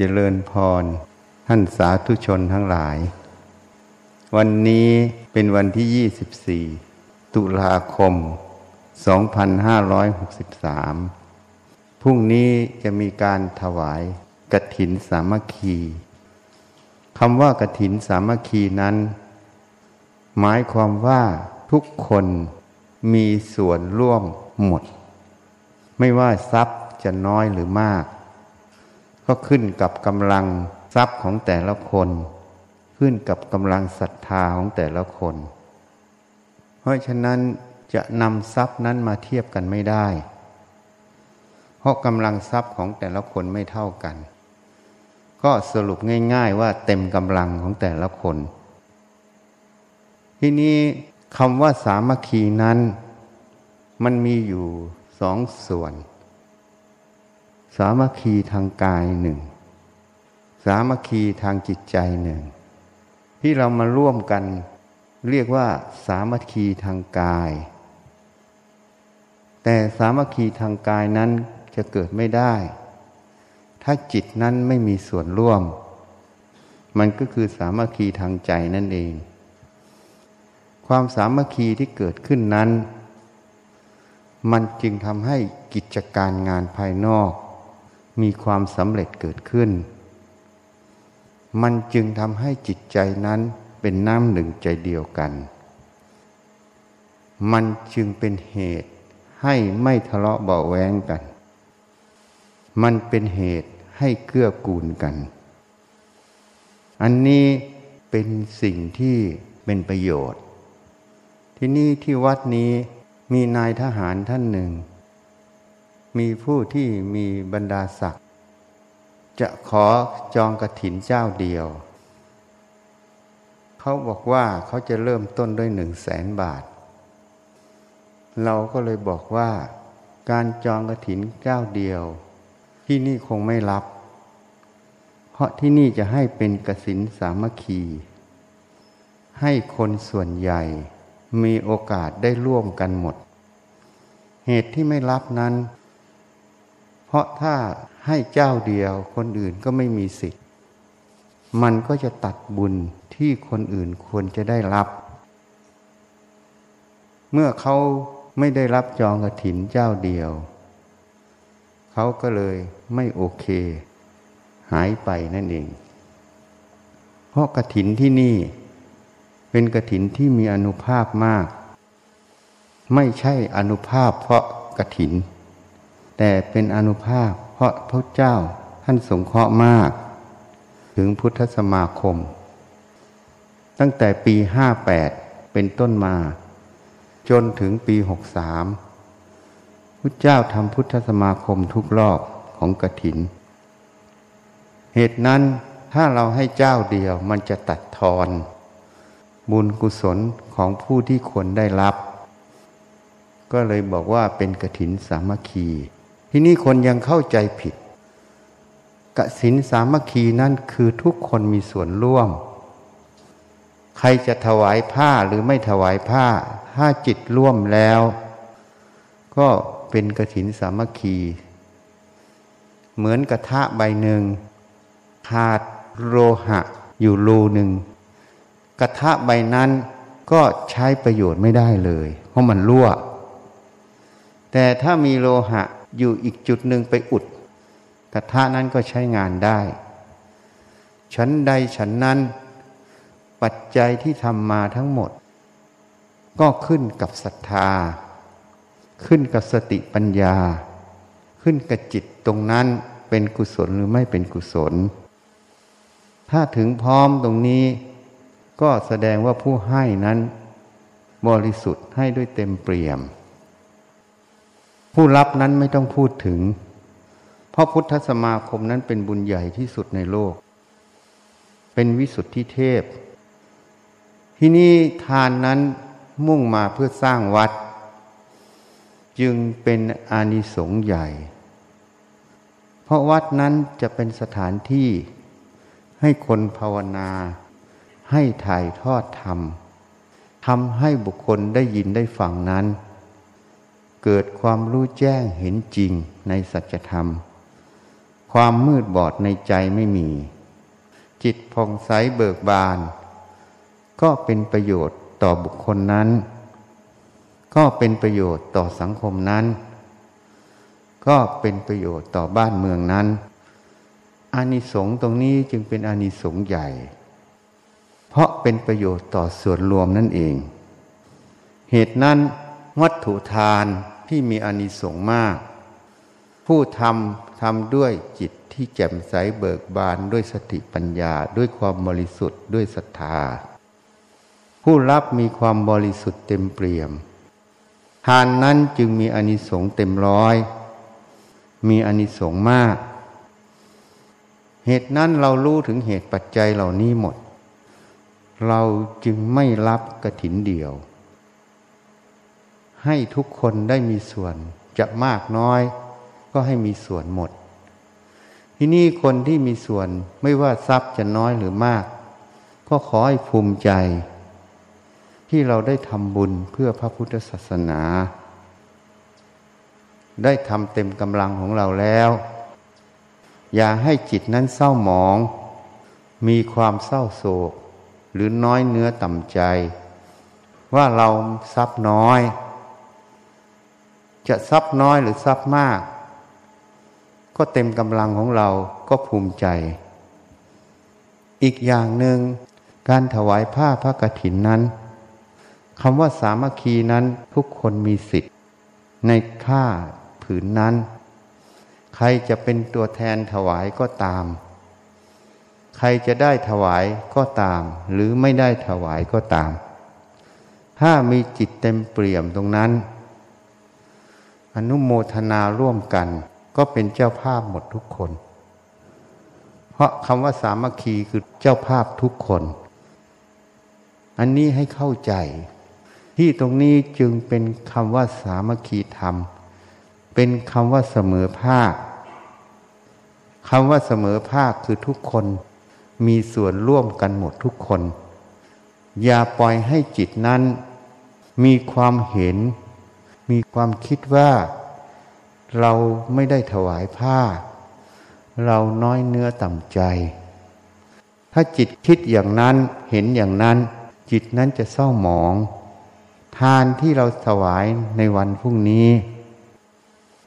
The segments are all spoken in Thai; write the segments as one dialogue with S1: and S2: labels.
S1: เจริญพร ท่านสาธุชนทั้งหลาย วันนี้เป็นวันที่ 24 ตุลาคม 2563 พรุ่งนี้จะมีการถวายกระถินสามัคคีคำว่ากระถินสามัคคีนั้น หมายความว่าทุกคนมีส่วนร่วมหมด ไม่ว่าทรัพย์จะน้อยหรือมาก ก็ขึ้นกับกำลังทรัพย์ของแต่ละคน ขึ้นกับกำลังศรัทธาของแต่ละคน เพราะฉะนั้นจะนำทรัพย์นั้นมาเทียบกันไม่ได้ เพราะกำลังทรัพย์ของแต่ละคนไม่เท่ากัน ก็สรุปง่ายๆว่าเต็มกำลังของแต่ละคน ที่นี้คำว่าสามัคคีนั้น มันมีอยู่สองส่วน สามัคคีทางกายหนึ่ง สามัคคีทางจิตใจหนึ่ง ที่เรามาร่วมกัน เรียกว่า สามัคคีทางกาย แต่สามัคคีทางกายนั้นจะเกิดไม่ได้ ถ้าจิตนั้นไม่มีส่วนร่วม มันก็คือสามัคคีทางใจนั่นเอง ความสามัคคีที่เกิดขึ้นนั้น มันจึงทำให้กิจการงานภายนอก มีความสำเร็จเกิดขึ้น มันจึงทำให้จิตใจนั้นเป็นน้ำหนึ่งใจเดียวกัน มันจึงเป็นเหตุให้ไม่ทะเลาะเบาแวงกัน มันเป็นเหตุให้เกื้อกูลกัน อันนี้เป็นสิ่งที่เป็นประโยชน์ ที่นี่ที่วัดนี้มีนายทหารท่านหนึ่ง มีผู้ที่มีบรรดาศักดิ์จะขอจองกระถินเจ้าเดียว เขาบอกว่าเขาจะเริ่มต้นด้วยหนึ่งแสนบาท เราก็เลยบอกว่า การจองกระถินเจ้าเดียว ที่นี่คงไม่รับ เพราะที่นี่จะให้เป็นกระสินสามัคคี ให้คนส่วนใหญ่มีโอกาสได้ร่วมกันหมด เหตุที่ไม่รับนั้น เพราะถ้าให้เจ้าเดียวคนอื่นก็ไม่มีสิทธิ์ มันก็จะตัดบุญที่คนอื่นควรจะได้รับ เมื่อเขาไม่ได้รับจองกระถินเจ้าเดียว เขาก็เลยไม่โอเค หายไปนั่นเอง เพราะกระถินที่นี่เป็นกระถินที่มีอนุภาพมาก ไม่ใช่อนุภาพเพราะกระถิน แต่เป็นอนุภาพ เพราะพระเจ้าท่านสงเคราะห์มาก ถึงพุทธสมาคม ตั้งแต่ปีห้าแปดเป็นต้นมา จนถึงปีหกสามพุทธเจ้าทำพุทธสมาคมทุกรอบของกระถิน เหตุนั้นถ้าเราให้เจ้าเดียวมันจะตัดทอนบุญกุศลของผู้ที่ควรได้รับ ก็เลยบอกว่าเป็นกถินสามัคคี ที่นี่คนยังเข้าใจผิดกสินสามัคคีนั่นคือทุกคนมีส่วนร่วม ใครจะถวายผ้าหรือไม่ถวายผ้า ถ้าจิตร่วมแล้ว ก็เป็นกถินสามัคคี เหมือนกระทะใบหนึ่งขาดโลหะอยู่รูหนึ่งกระทะใบนั้นก็ใช้ประโยชน์ไม่ได้เลย เพราะมันรั่ว แต่ถ้ามีโลหะ อยู่อีกจุดหนึ่งไปอุดกระทะนั้นก็ใช้งานได้ฉันใดฉันนั้น ปัจจัยที่ทำมาทั้งหมด ก็ขึ้นกับศรัทธา ขึ้นกับสติปัญญา ขึ้นกับจิตตรงนั้นเป็นกุศลหรือไม่เป็นกุศล ถ้าถึงพร้อมตรงนี้ ก็แสดงว่าผู้ให้นั้น บริสุทธิ์ให้ด้วยเต็มเปี่ยม ผู้รับนั้นไม่ต้องพูดถึง เพราะพุทธสมาคมนั้นเป็นบุญใหญ่ที่สุดในโลก เป็นวิสุทธิเทพ ที่นี่ทานนั้นมุ่งมาเพื่อสร้างวัด จึงเป็นอานิสงส์ใหญ่ เพราะวัดนั้นจะเป็นสถานที่ให้คนภาวนา ให้ถ่ายทอดธรรมทำให้บุคคลได้ยินได้ฟังนั้น เกิดความรู้แจ้งเห็นจริงในสัจธรรม ความมืดบอดในใจไม่มี จิตผ่องใสเบิกบาน ก็เป็นประโยชน์ต่อบุคคลนั้น ก็เป็นประโยชน์ต่อสังคมนั้น ก็เป็นประโยชน์ต่อบ้านเมืองนั้นอานิสงส์ตรงนี้จึงเป็นอานิสงส์ใหญ่ เพราะเป็นประโยชน์ต่อส่วนรวมนั่นเอง เหตุนั้นวัตถุทาน ที่มีอานิสงส์มาก ผู้ทำทำด้วยจิตที่แจ่มใสเบิกบานด้วยสติปัญญาด้วยความบริสุทธิ์ด้วยศรัทธา ผู้รับมีความบริสุทธิ์เต็มเปี่ยมทานนั้นจึงมีอานิสงส์เต็มร้อย มีอานิสงส์มาก เหตุนั้นเรารู้ถึงเหตุปัจจัยเหล่านี้หมด เราจึงไม่รับกระถินเดียว ให้ทุกคนได้มีส่วนจะมากน้อย ก็ให้มีส่วนหมด ที่นี่คนที่มีส่วนไม่ว่าทรัพย์จะน้อยหรือมาก ก็ขอให้ภูมิใจ ที่เราได้ทำบุญเพื่อพระพุทธศาสนา ได้ทำเต็มกำลังของเราแล้ว อย่าให้จิตนั้นเศร้าหมอง มีความเศร้าโศก หรือน้อยเนื้อต่ำใจ ว่าเราทรัพย์น้อย จะทรัพย์น้อยหรือทรัพย์มาก ก็เต็มกำลังของเราก็ภูมิใจ อีกอย่างหนึ่งการถวายผ้าพระกฐินนั้นคำว่าสามัคคีนั้นทุกคนมีสิทธิ์ ในค่าผืนนั้น ใครจะเป็นตัวแทนถวายก็ตาม ใครจะได้ถวายก็ตาม หรือไม่ได้ถวายก็ตาม ถ้ามีจิตเต็มเปี่ยมตรงนั้น อนุโมทนาร่วมกัน ก็เป็นเจ้าภาพหมดทุกคน เพราะคำว่าสามัคคีคือเจ้าภาพทุกคน อันนี้ให้เข้าใจ ที่ตรงนี้จึงเป็นคำว่าสามัคคีธรรม เป็นคำว่าเสมอภาคคำว่าเสมอภาคคือทุกคนมีส่วนร่วมกันหมดทุกคน อย่าปล่อยให้จิตนั้น มีความเห็น มีความคิดว่าเราไม่ได้ถวายผ้า เราน้อยเนื้อต่ำใจ ถ้าจิตคิดอย่างนั้นเห็นอย่างนั้น จิตนั้นจะเศร้าหมอง ทานที่เราถวายในวันพรุ่งนี้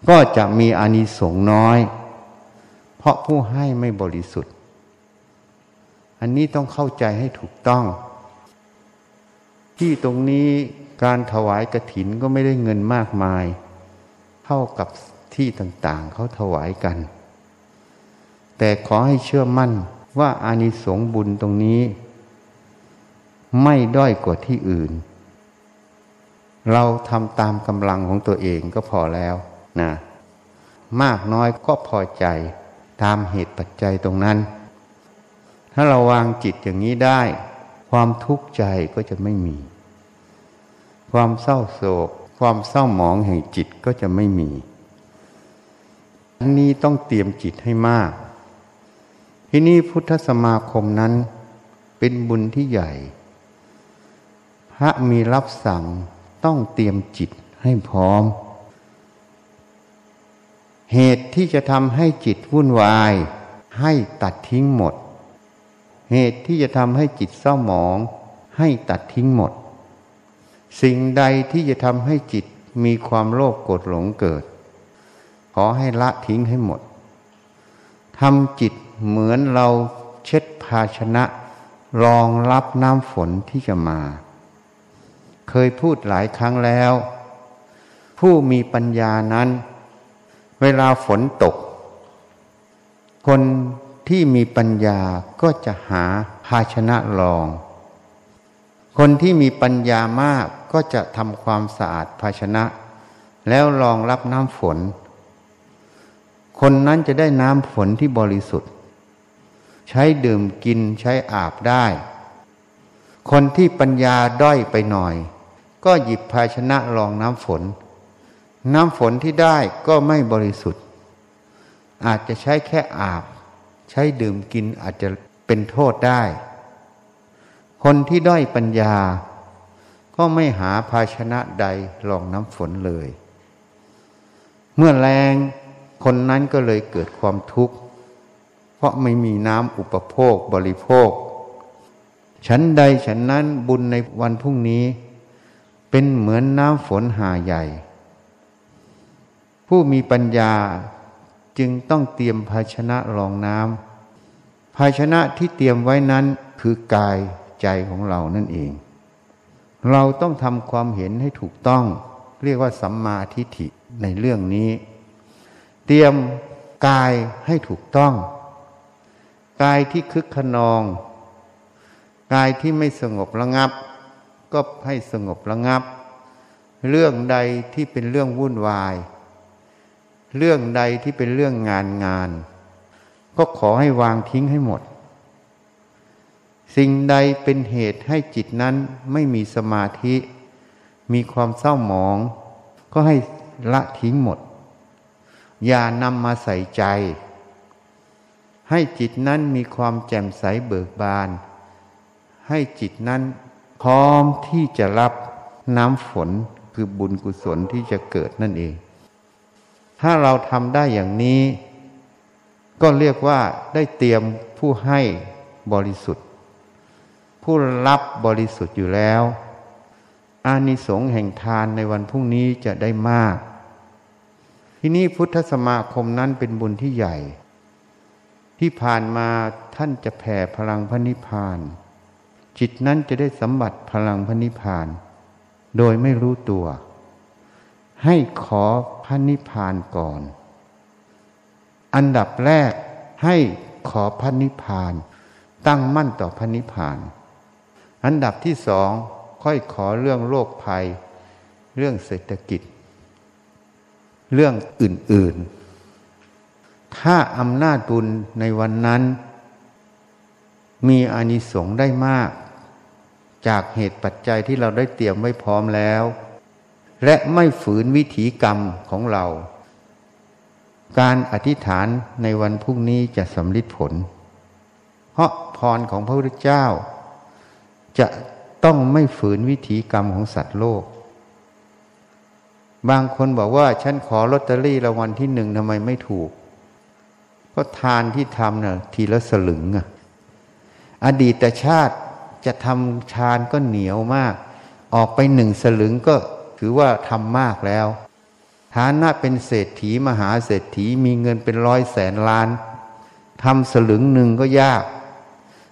S1: ก็จะมีอานิสงส์น้อย เพราะผู้ให้ไม่บริสุทธิ์ อันนี้ต้องเข้าใจให้ถูกต้อง ที่ตรงนี้ การถวายกระถินก็ไม่ได้เงินมากมาย เท่ากับที่ต่างๆเขาถวายกัน แต่ขอให้เชื่อมั่นว่าอานิสงส์บุญตรงนี้ ไม่ด้อยกว่าที่อื่น เราทำตามกำลังของตัวเองก็พอแล้วนะมากน้อยก็พอใจตามเหตุปัจจัยตรงนั้น ถ้าเราวางจิตอย่างนี้ได้ ความทุกข์ใจก็จะไม่มี ความเศร้าโศก ความเศร้าหมองแห่งจิตก็จะไม่มีอันนี้ต้องเตรียมจิตให้มาก ที่นี่พุทธสมาคมนั้นเป็นบุญที่ใหญ่ พระมีรับสั่งต้องเตรียมจิตให้พร้อม เหตุที่จะทำให้จิตวุ่นวาย ให้ตัดทิ้งหมด เหตุที่จะทำให้จิตเศร้าหมอง ให้ตัดทิ้งหมด สิ่งใดที่จะทำให้จิตมีความโลภโกรธหลงเกิด ขอให้ละทิ้งให้หมดทำจิตเหมือนเราเช็ดภาชนะ รองรับน้ำฝนที่จะมา เคยพูดหลายครั้งแล้ว ผู้มีปัญญานั้น เวลาฝนตก คนที่มีปัญญาก็จะหาภาชนะรอง คนที่มีปัญญามาก ก็จะทำความสะอาดภาชนะ แล้วรองรับน้ำฝน คนนั้นจะได้น้ำฝนที่บริสุทธิ์ ใช้ดื่มกินใช้อาบได้ คนที่ปัญญาด้อยไปหน่อย ก็หยิบภาชนะรองน้ำฝน น้ำฝนที่ได้ก็ไม่บริสุทธิ์ อาจจะใช้แค่อาบ ใช้ดื่มกินอาจจะเป็นโทษได้ คนที่ด้อยปัญญา ก็ไม่หาภาชนะใดรองน้ำฝนเลย เมื่อแรงคนนั้นก็เลยเกิดความทุกข์ เพราะไม่มีน้ำอุปโภคบริโภค ฉันใดฉันนั้นบุญในวันพรุ่งนี้ เป็นเหมือนน้ำฝนหาใหญ่ ผู้มีปัญญาจึงต้องเตรียมภาชนะรองน้ำภาชนะที่เตรียมไว้นั้นคือกายใจของเรานั่นเอง เราต้องทำความเห็นให้ถูกต้อง เรียกว่าสัมมาทิฏฐิในเรื่องนี้ เตรียมกายให้ถูกต้อง กายที่คึกขนอง กายที่ไม่สงบระงับ ก็ให้สงบระงับ เรื่องใดที่เป็นเรื่องวุ่นวาย เรื่องใดที่เป็นเรื่องงานงาน ก็ขอให้วางทิ้งให้หมด สิ่งใดเป็นเหตุให้จิตนั้นไม่มีสมาธิ มีความเศร้าหมอง ก็ให้ละทิ้งหมด อย่านำมาใส่ใจ ให้จิตนั้นมีความแจ่มใสเบิกบาน ให้จิตนั้นพร้อมที่จะรับน้ำฝนคือบุญกุศลที่จะเกิดนั่นเอง ถ้าเราทำได้อย่างนี้ ก็เรียกว่าได้เตรียมผู้ให้บริสุทธิ์ ผู้รับบริสุทธิ์อยู่แล้ว อานิสงส์แห่งทานในวันพรุ่งนี้จะได้มาก ที่นี่พุทธสมาคมนั้นเป็นบุญที่ใหญ่ ที่ผ่านมาท่านจะแผ่พลังพระนิพพาน จิตนั้นจะได้สัมบัติพลังพระนิพพาน โดยไม่รู้ตัว ให้ขอพระนิพพานก่อน อันดับแรกให้ขอพระนิพพาน ตั้งมั่นต่อพระนิพพาน อันดับที่สองค่อยขอเรื่องโรคภัย เรื่องเศรษฐกิจ เรื่องอื่น ๆ ถ้าอำนาจบุญในวันนั้น มีอานิสงส์ได้มาก จากเหตุปัจจัยที่เราได้เตรียมไว้พร้อมแล้ว และไม่ฝืนวิถีกรรมของเรา การอธิษฐานในวันพรุ่งนี้จะสำลิดผล เพราะพรของพระพุทธเจ้า จะต้องไม่ฝืนวิถีกรรมของสัตว์โลก บางคนบอกว่า ฉันขอลอตเตอรี่รางวัลที่หนึ่งทำไมไม่ถูก ก็ทานที่ทำน่ะทีละสลึงอะอดีตชาติจะทำฌานก็เหนียวมาก ออกไปหนึ่งสลึงก็ถือว่าทำมากแล้วฐานะเป็นเศรษฐีมหาเศรษฐีมีเงินเป็นร้อยแสนล้านทำสลึงหนึ่งก็ยาก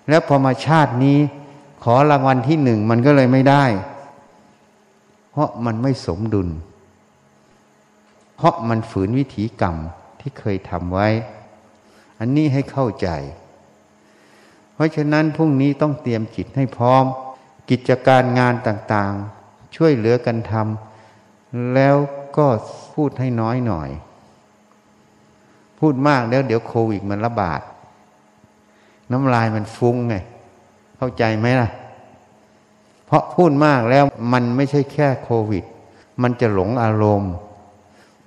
S1: แล้วพอมาชาตินี้ ขอรางวัลที่หนึ่งมันก็เลยไม่ได้ เพราะมันไม่สมดุล เพราะมันฝืนวิถีกรรมที่เคยทำไว้ อันนี้ให้เข้าใจ เพราะฉะนั้นพรุ่งนี้ต้องเตรียมจิตให้พร้อม กิจการงานต่างๆ ช่วยเหลือกันทำแล้วก็พูดให้น้อยหน่อย พูดมากแล้วเดี๋ยวโควิดมันระบาด น้ำลายมันฟุ้งไง เข้าใจไหมล่ะ เพราะพูดมากแล้วมันไม่ใช่แค่โควิด มันจะหลงอารมณ์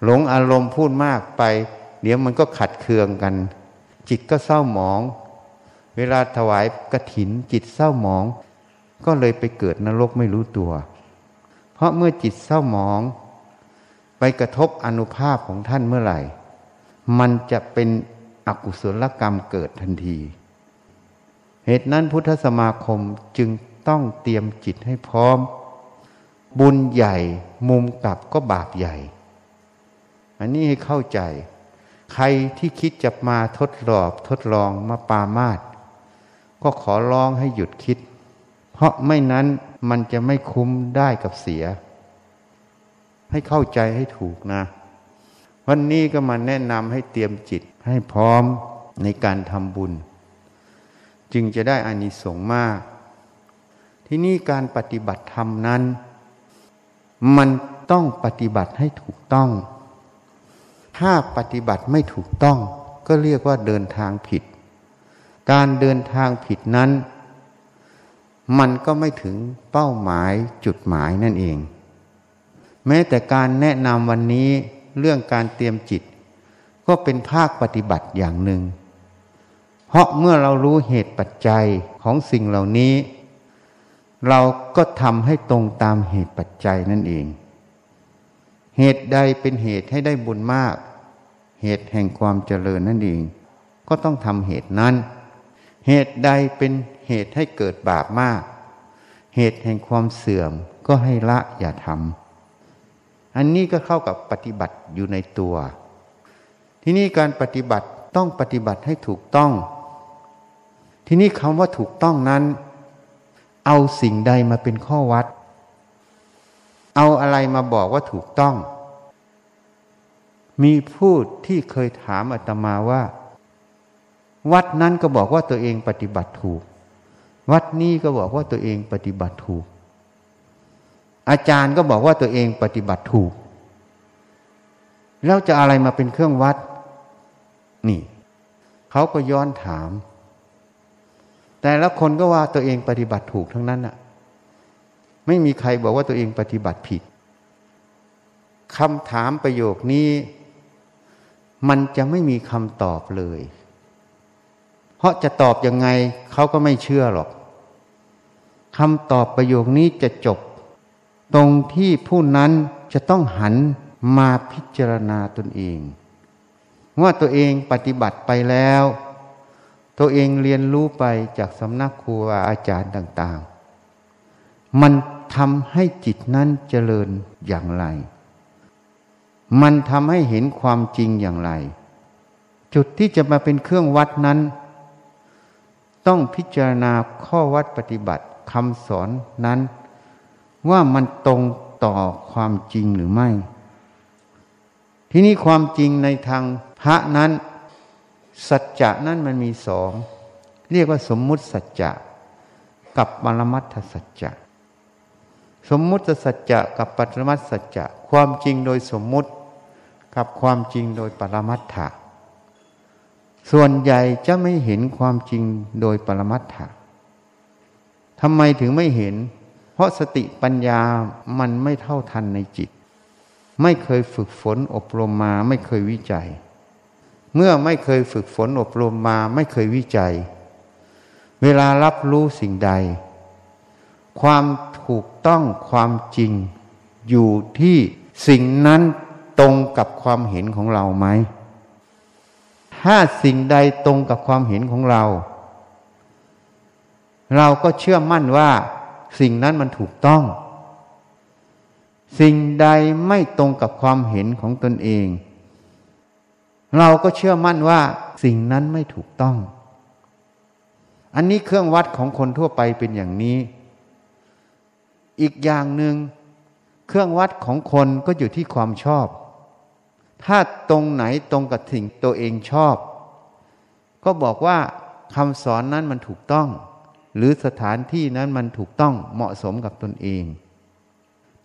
S1: หลงอารมณ์พูดมากไป เดี๋ยวมันก็ขัดเคืองกัน จิตก็เศร้าหมอง เวลาถวายกระถินจิตเศร้าหมอง ก็เลยไปเกิดนรกไม่รู้ตัว เพราะเมื่อจิตเศร้าหมอง ไปกระทบอนุภาพของท่านเมื่อไหร่ มันจะเป็นอกุศลกรรมเกิดทันที เหตุนั้นพุทธสมาคมจึงต้องเตรียมจิตให้พร้อม บุญใหญ่มุมกลับก็บาปใหญ่ อันนี้ให้เข้าใจ ใครที่คิดจะมาทดลองทดลองมาปามาดก็ขอร้องให้หยุดคิด เพราะไม่นั้นมันจะไม่คุ้มได้กับเสีย ให้เข้าใจให้ถูกนะ วันนี้ก็มาแนะนำให้เตรียมจิตให้พร้อมในการทำบุญ จึงจะได้อานิสงส์มาก ที่นี่การปฏิบัติธรรมนั้น มันต้องปฏิบัติให้ถูกต้อง ถ้าปฏิบัติไม่ถูกต้อง ก็เรียกว่าเดินทางผิด การเดินทางผิดนั้น มันก็ไม่ถึงเป้าหมายจุดหมายนั่นเอง แม้แต่การแนะนำวันนี้เรื่องการเตรียมจิต ก็เป็นภาคปฏิบัติอย่างหนึ่ง เพราะเมื่อเรารู้เหตุปัจจัยของสิ่งเหล่านี้ เราก็ทำให้ตรงตามเหตุปัจจัยนั่นเอง เหตุใดเป็นเหตุให้ได้บุญมาก เหตุแห่งความเจริญนั่นเอง ก็ต้องทำเหตุนั้น เหตุใดเป็นเหตุให้เกิดบาปมาก เหตุแห่งความเสื่อมก็ให้ละอย่าทำอันนี้ก็เข้ากับปฏิบัติอยู่ในตัว ที่นี่การปฏิบัติต้องปฏิบัติให้ถูกต้อง ที่นี่คำว่าถูกต้องนั้น เอาสิ่งใดมาเป็นข้อวัด เอาอะไรมาบอกว่าถูกต้อง มีผู้ที่เคยถามอาตมาว่า วัดนั้นก็บอกว่าตัวเองปฏิบัติถูก วัดนี้ก็บอกว่าตัวเองปฏิบัติถูก อาจารย์ก็บอกว่าตัวเองปฏิบัติถูก แล้วจะอะไรมาเป็นเครื่องวัด นี่ เขาก็ย้อนถาม แต่ละคนก็ว่าตัวเองปฏิบัติถูกทั้งนั้นน่ะ ไม่มีใครบอกว่าตัวเองปฏิบัติผิดคำถามประโยคนี้ มันจะไม่มีคำตอบเลย เพราะจะตอบยังไงเขาก็ไม่เชื่อหรอกคำตอบประโยคนี้จะจบ ตรงที่ผู้นั้นจะต้องหันมาพิจารณาตนเอง ว่าตัวเองปฏิบัติไปแล้ว ตัวเองเรียนรู้ไปจากสำนักครูอาจารย์ต่าง ๆ มันทำให้จิตนั้นเจริญอย่างไร มันทำให้เห็นความจริงอย่างไร จุดที่จะมาเป็นเครื่องวัดนั้น ต้องพิจารณาข้อวัดปฏิบัติคำสอนนั้น ว่ามันตรงต่อความจริงหรือไม่ ที่นี้ความจริงในทางพระนั้น สัจจะนั้นมันมีสอง เรียกว่าสมมุติสัจจะกับปรมัตถสัจจะ สมมุติสัจจะกับปรมัตถสัจจะ ความจริงโดยสมมุติ กับความจริงโดยปรมัตถะส่วนใหญ่จะไม่เห็นความจริงโดยปรมัตถะทำไมถึงไม่เห็น เพราะสติปัญญามันไม่เท่าทันในจิต ไม่เคยฝึกฝนอบรมมาไม่เคยวิจัย เมื่อไม่เคยฝึกฝนอบรมมาไม่เคยวิจัย เวลารับรู้สิ่งใด ความถูกต้องความจริง อยู่ที่สิ่งนั้นตรงกับความเห็นของเราไหม ถ้าสิ่งใดตรงกับความเห็นของเรา เราก็เชื่อมั่นว่า สิ่งนั้นมันถูกต้อง สิ่งใดไม่ตรงกับความเห็นของตนเอง เราก็เชื่อมั่นว่าสิ่งนั้นไม่ถูกต้อง อันนี้เครื่องวัดของคนทั่วไปเป็นอย่างนี้ อีกอย่างหนึ่งเครื่องวัดของคนก็อยู่ที่ความชอบ ถ้าตรงไหนตรงกับสิ่งตัวเองชอบ ก็บอกว่าคำสอนนั้นมันถูกต้อง หรือสถานที่นั้นมันถูกต้องเหมาะสมกับตนเอง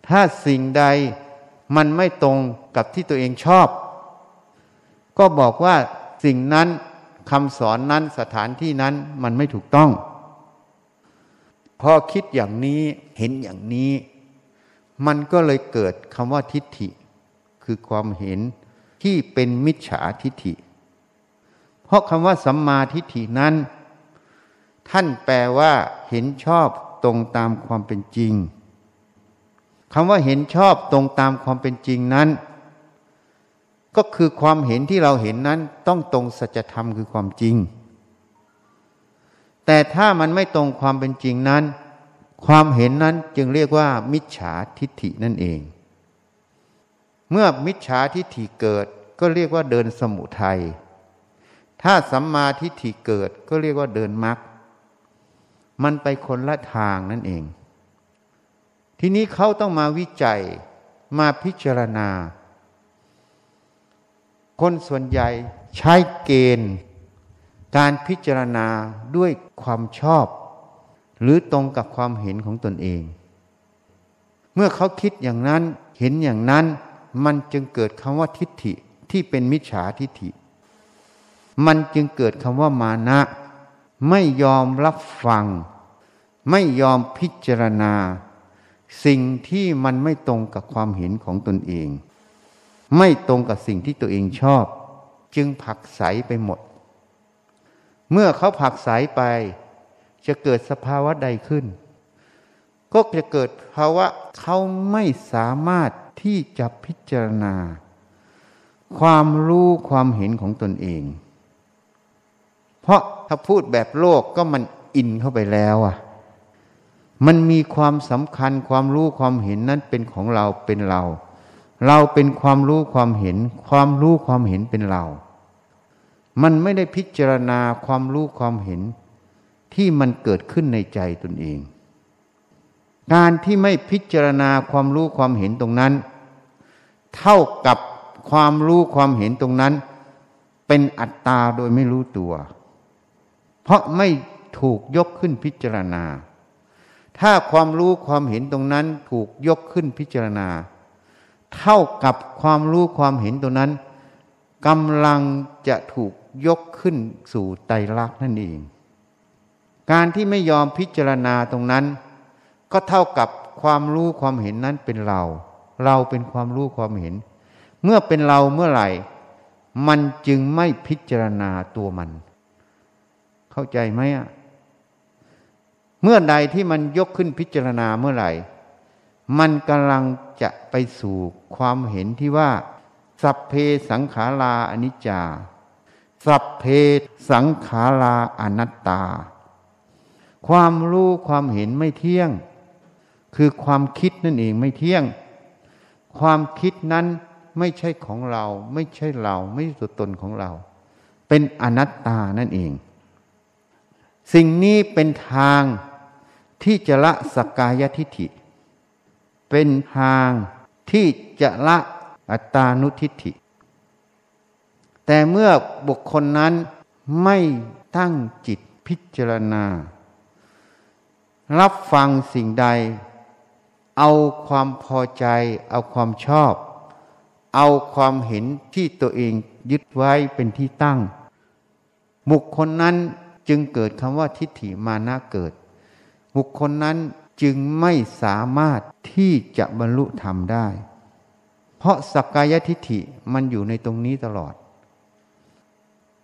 S1: ถ้าสิ่งใดมันไม่ตรงกับที่ตัวเองชอบ ก็บอกว่าสิ่งนั้นคำสอนนั้นสถานที่นั้นมันไม่ถูกต้อง พอคิดอย่างนี้เห็นอย่างนี้ มันก็เลยเกิดคำว่าทิฏฐิ คือความเห็นที่เป็นมิจฉาทิฏฐิ เพราะคำว่าสัมมาทิฏฐินั้น ท่านแปลว่า เห็นชอบตรงตามความเป็นจริงคำว่าเห็นชอบตรงตามความเป็นจริงนั้น ก็คือความเห็นที่เราเห็นนั้นต้องตรงสัจธรรมคือความจริง แต่ถ้ามันไม่ตรงความเป็นจริงนั้น ความเห็นนั้นจึงเรียกว่า มิจฉาทิฏฐินั่นเอง เมื่อมิจฉาทิฏฐิเกิดก็เรียกว่าเดินสมุทัยถ้าสัมมาทิฏฐิเกิดก็เรียกว่าเดินมรรคมันไปคนละทางนั่นเอง ทีนี้เขาต้องมาวิจัยมาพิจารณา คนส่วนใหญ่ใช้เกณฑ์ การพิจารณาด้วยความชอบ หรือตรงกับความเห็นของตนเอง เมื่อเขาคิดอย่างนั้นเห็นอย่างนั้น มันจึงเกิดคำว่าทิฏฐิที่เป็นมิจฉาทิฏฐิ มันจึงเกิดคำว่ามานะ ไม่ยอมรับฟัง ไม่ยอมพิจารณา สิ่งที่มันไม่ตรงกับความเห็นของตนเอง ไม่ตรงกับสิ่งที่ตัวเองชอบ จึงผักใสไปหมด เมื่อเขาผักใสไป จะเกิดสภาวะใดขึ้น ก็จะเกิดภาวะเขาไม่สามารถที่จะพิจารณา ความรู้ความเห็นของตนเอง เพราะถ้าพูดแบบโลกก็มันอินเข้าไปแล้วอะมันมีความสำคัญความรู้ความเห็นนั้นเป็นของเราเป็นเรา เราเป็นความรู้ความเห็น ความรู้ความเห็นเป็นเรา มันไม่ได้พิจารณาความรู้ความเห็นที่มันเกิดขึ้นในใจตนเอง การที่ไม่พิจารณาความรู้ความเห็นตรงนั้น เท่ากับความรู้ความเห็นตรงนั้น เป็นอัตตาโดยไม่รู้ตัว เพราะไม่ถูกยกขึ้นพิจารณา ถ้าความรู้ความเห็นตรงนั้นถูกยกขึ้นพิจารณา เท่ากับความรู้ความเห็นตรงนั้นกำลังจะถูกยกขึ้นสู่ไตรลักษณ์นั่นเอง การที่ไม่ยอมพิจารณาตรงนั้น ก็เท่ากับความรู้ความเห็นนั้นเป็นเรา เราเป็นความรู้ความเห็น เมื่อเป็นเราเมื่อไหร่ มันจึงไม่พิจารณาตัวมัน เข้าใจไหมอะเมื่อใดที่มันยกขึ้นพิจารณาเมื่อไหร่ มันกำลังจะไปสู่ความเห็นที่ว่า สัพเพสังขาราอนิจจา สัพเพสังขาราอนัตตา ความรู้ความเห็นไม่เที่ยง คือความคิดนั่นเองไม่เที่ยง ความคิดนั้นไม่ใช่ของเรา ไม่ใช่เรา ไม่ใช่ตัวตนของเรา เป็นอนัตตานั่นเอง สิ่งนี้เป็นทางที่จะละสกกายทิฏฐิ เป็นทางที่จะละอัตตานุทิฏฐิ แต่เมื่อบุคคลนั้นไม่ตั้งจิตพิจารณา รับฟังสิ่งใด เอาความพอใจ เอาความชอบ เอาความเห็นที่ตัวเองยึดไว้เป็นที่ตั้ง บุคคลนั้นจึงเกิดคำว่าทิฏฐิมานะเกิด บุคคลนั้น จึงไม่สามารถที่จะบรรลุธรรมได้ เพราะสักกายทิฏฐิมันอยู่ในตรงนี้ตลอด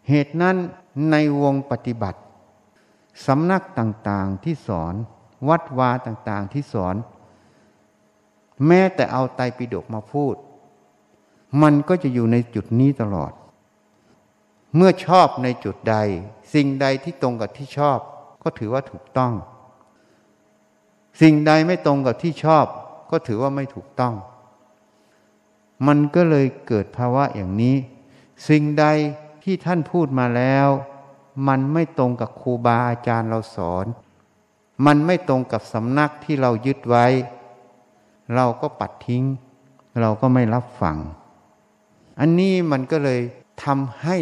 S1: เหตุนั้นในวงปฏิบัติสำนักต่างๆที่สอน วัดวาต่างๆที่สอน แม้แต่เอาไตปิฎกมาพูด มันก็จะอยู่ในจุดนี้ตลอด เมื่อชอบในจุดใด สิ่งใดที่ตรงกับที่ชอบ ก็ถือว่าถูกต้อง สิ่งใดไม่ตรงกับที่ชอบ ก็ถือว่าไม่ถูกต้อง มันก็เลยเกิดภาวะอย่างนี้ สิ่งใดที่ท่านพูดมาแล้ว มันไม่ตรงกับครูบาอาจารย์เราสอน มันไม่ตรงกับสำนักที่เรายึดไว้ เราก็ปัดทิ้ง เราก็ไม่รับฟัง อันนี้มันก็เลยทำให้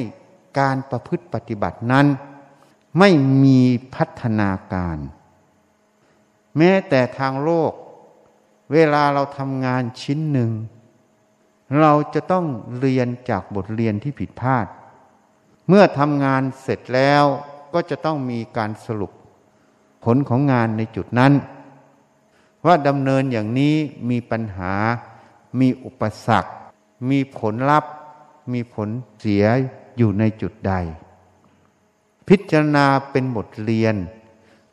S1: การประพฤติปฏิบัตินั้น ไม่มีพัฒนาการ แม้แต่ทางโลก เวลาเราทำงานชิ้นหนึ่ง เราจะต้องเรียนจากบทเรียนที่ผิดพลาด เมื่อทำงานเสร็จแล้วก็จะต้องมีการสรุป ผลของงานในจุดนั้น ว่าดำเนินอย่างนี้มีปัญหา มีอุปสรรค มีผลลัพธ์ มีผลเสียอยู่ในจุดใด พิจารณาเป็นบทเรียน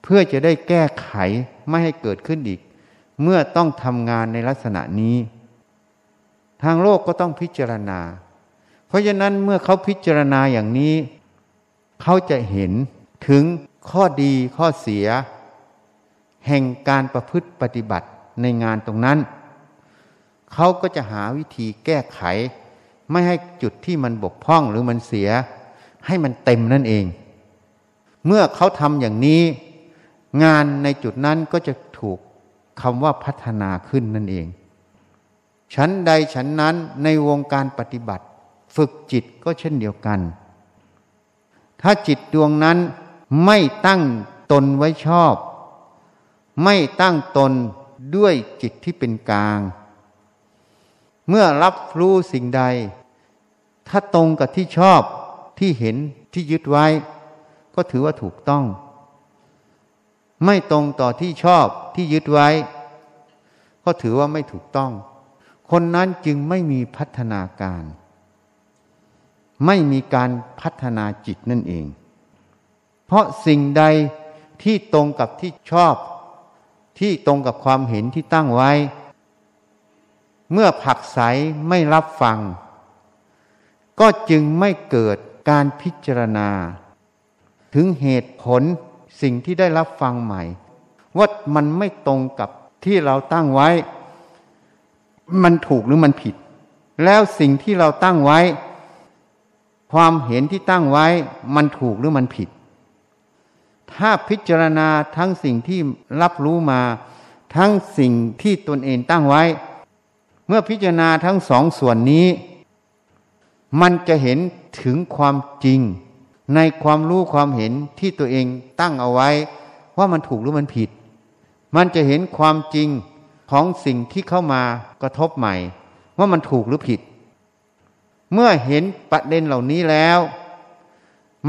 S1: เพื่อจะได้แก้ไข ไม่ให้เกิดขึ้นอีก เมื่อต้องทำงานในลักษณะนี้ ทางโลกก็ต้องพิจารณา เพราะฉะนั้นเมื่อเขาพิจารณาอย่างนี้ เขาจะเห็นถึงข้อดีข้อเสีย แห่งการประพฤติปฏิบัติในงานตรงนั้น เขาก็จะหาวิธีแก้ไข ไม่ให้จุดที่มันบกพร่องหรือมันเสีย ให้มันเต็มนั่นเอง เมื่อเขาทำอย่างนี้ งานในจุดนั้นก็จะถูกคำว่าพัฒนาขึ้นนั่นเอง ชั้นใดชั้นนั้นในวงการปฏิบัติ ฝึกจิตก็เช่นเดียวกัน ถ้าจิตดวงนั้นไม่ตั้งตนไว้ชอบ ไม่ตั้งตนด้วยจิตที่เป็นกลาง เมื่อรับรู้สิ่งใด ถ้าตรงกับที่ชอบที่เห็นที่ยึดไว้ ก็ถือว่าถูกต้อง ไม่ตรงต่อที่ชอบที่ยึดไว้ ก็ถือว่าไม่ถูกต้อง คนนั้นจึงไม่มีพัฒนาการ ไม่มีการพัฒนาจิตนั่นเอง เพราะสิ่งใดที่ตรงกับที่ชอบ ที่ตรงกับความเห็นที่ตั้งไว้ เมื่อผักใสไม่รับฟัง ก็จึงไม่เกิดการพิจารณา ถึงเหตุผล สิ่งที่ได้รับฟังใหม่ ว่ามันไม่ตรงกับที่เราตั้งไว้ มันถูกหรือมันผิด แล้วสิ่งที่เราตั้งไว้ ความเห็นที่ตั้งไว้ มันถูกหรือมันผิด ถ้าพิจารณาทั้งสิ่งที่รับรู้มา ทั้งสิ่งที่ตนเองตั้งไว้ เมื่อพิจารณาทั้งสองส่วนนี้ มันจะเห็นถึงความจริง ในความรู้ความเห็นที่ตัวเองตั้งเอาไว้ ว่ามันถูกหรือมันผิด มันจะเห็นความจริงของสิ่งที่เข้ามากระทบใหม่ ว่ามันถูกหรือผิด เมื่อเห็นประเด็นเหล่านี้แล้ว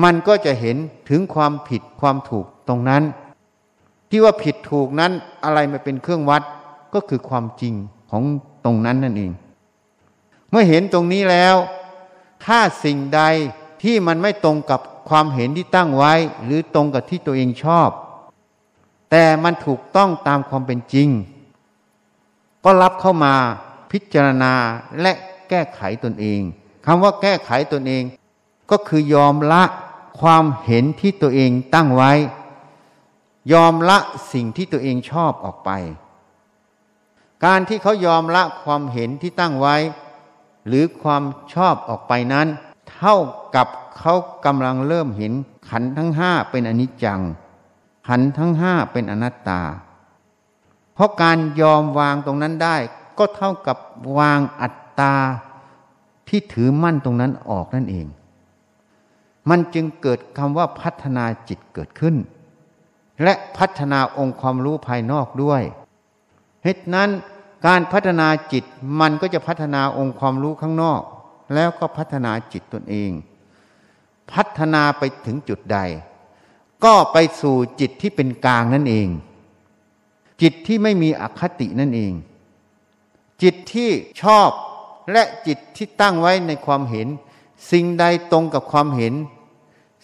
S1: มันก็จะเห็นถึงความผิดความถูกตรงนั้น ที่ว่าผิดถูกนั้นอะไรมาเป็นเครื่องวัดก็คือความจริงของตรงนั้นนั่นเอง เมื่อเห็นตรงนี้แล้ว ถ้าสิ่งใดที่มันไม่ตรงกับ ความเห็นที่ตั้งไว้ หรือตรงกับที่ตัวเองชอบ แต่มันถูกต้องตามความเป็นจริง ก็รับเข้ามาพิจารณาและแก้ไขตนเองคำว่าแก้ไขตนเอง ก็คือยอมละความเห็นที่ตัวเองตั้งไว้ ยอมละสิ่งที่ตัวเองชอบออกไป การที่เขายอมละความเห็นที่ตั้งไว้ หรือความชอบออกไปนั้น เท่ากับเขากำลังเริ่มเห็นขันทั้งห้าเป็นอนิจจัง ขันทั้งห้าเป็นอนัตตา เพราะการยอมวางตรงนั้นได้ ก็เท่ากับวางอัตตาที่ถือมั่นตรงนั้นออกนั่นเอง มันจึงเกิดคำว่าพัฒนาจิตเกิดขึ้น และพัฒนาองค์ความรู้ภายนอกด้วยเหตุนั้นการพัฒนาจิตมันก็จะพัฒนาองค์ความรู้ข้างนอก แล้วก็พัฒนาจิตตนเอง พัฒนาไปถึงจุดใด ก็ไปสู่จิตที่เป็นกลางนั่นเอง จิตที่ไม่มีอคตินั่นเอง จิตที่ชอบและจิตที่ตั้งไว้ในความเห็น สิ่งใดตรงกับความเห็น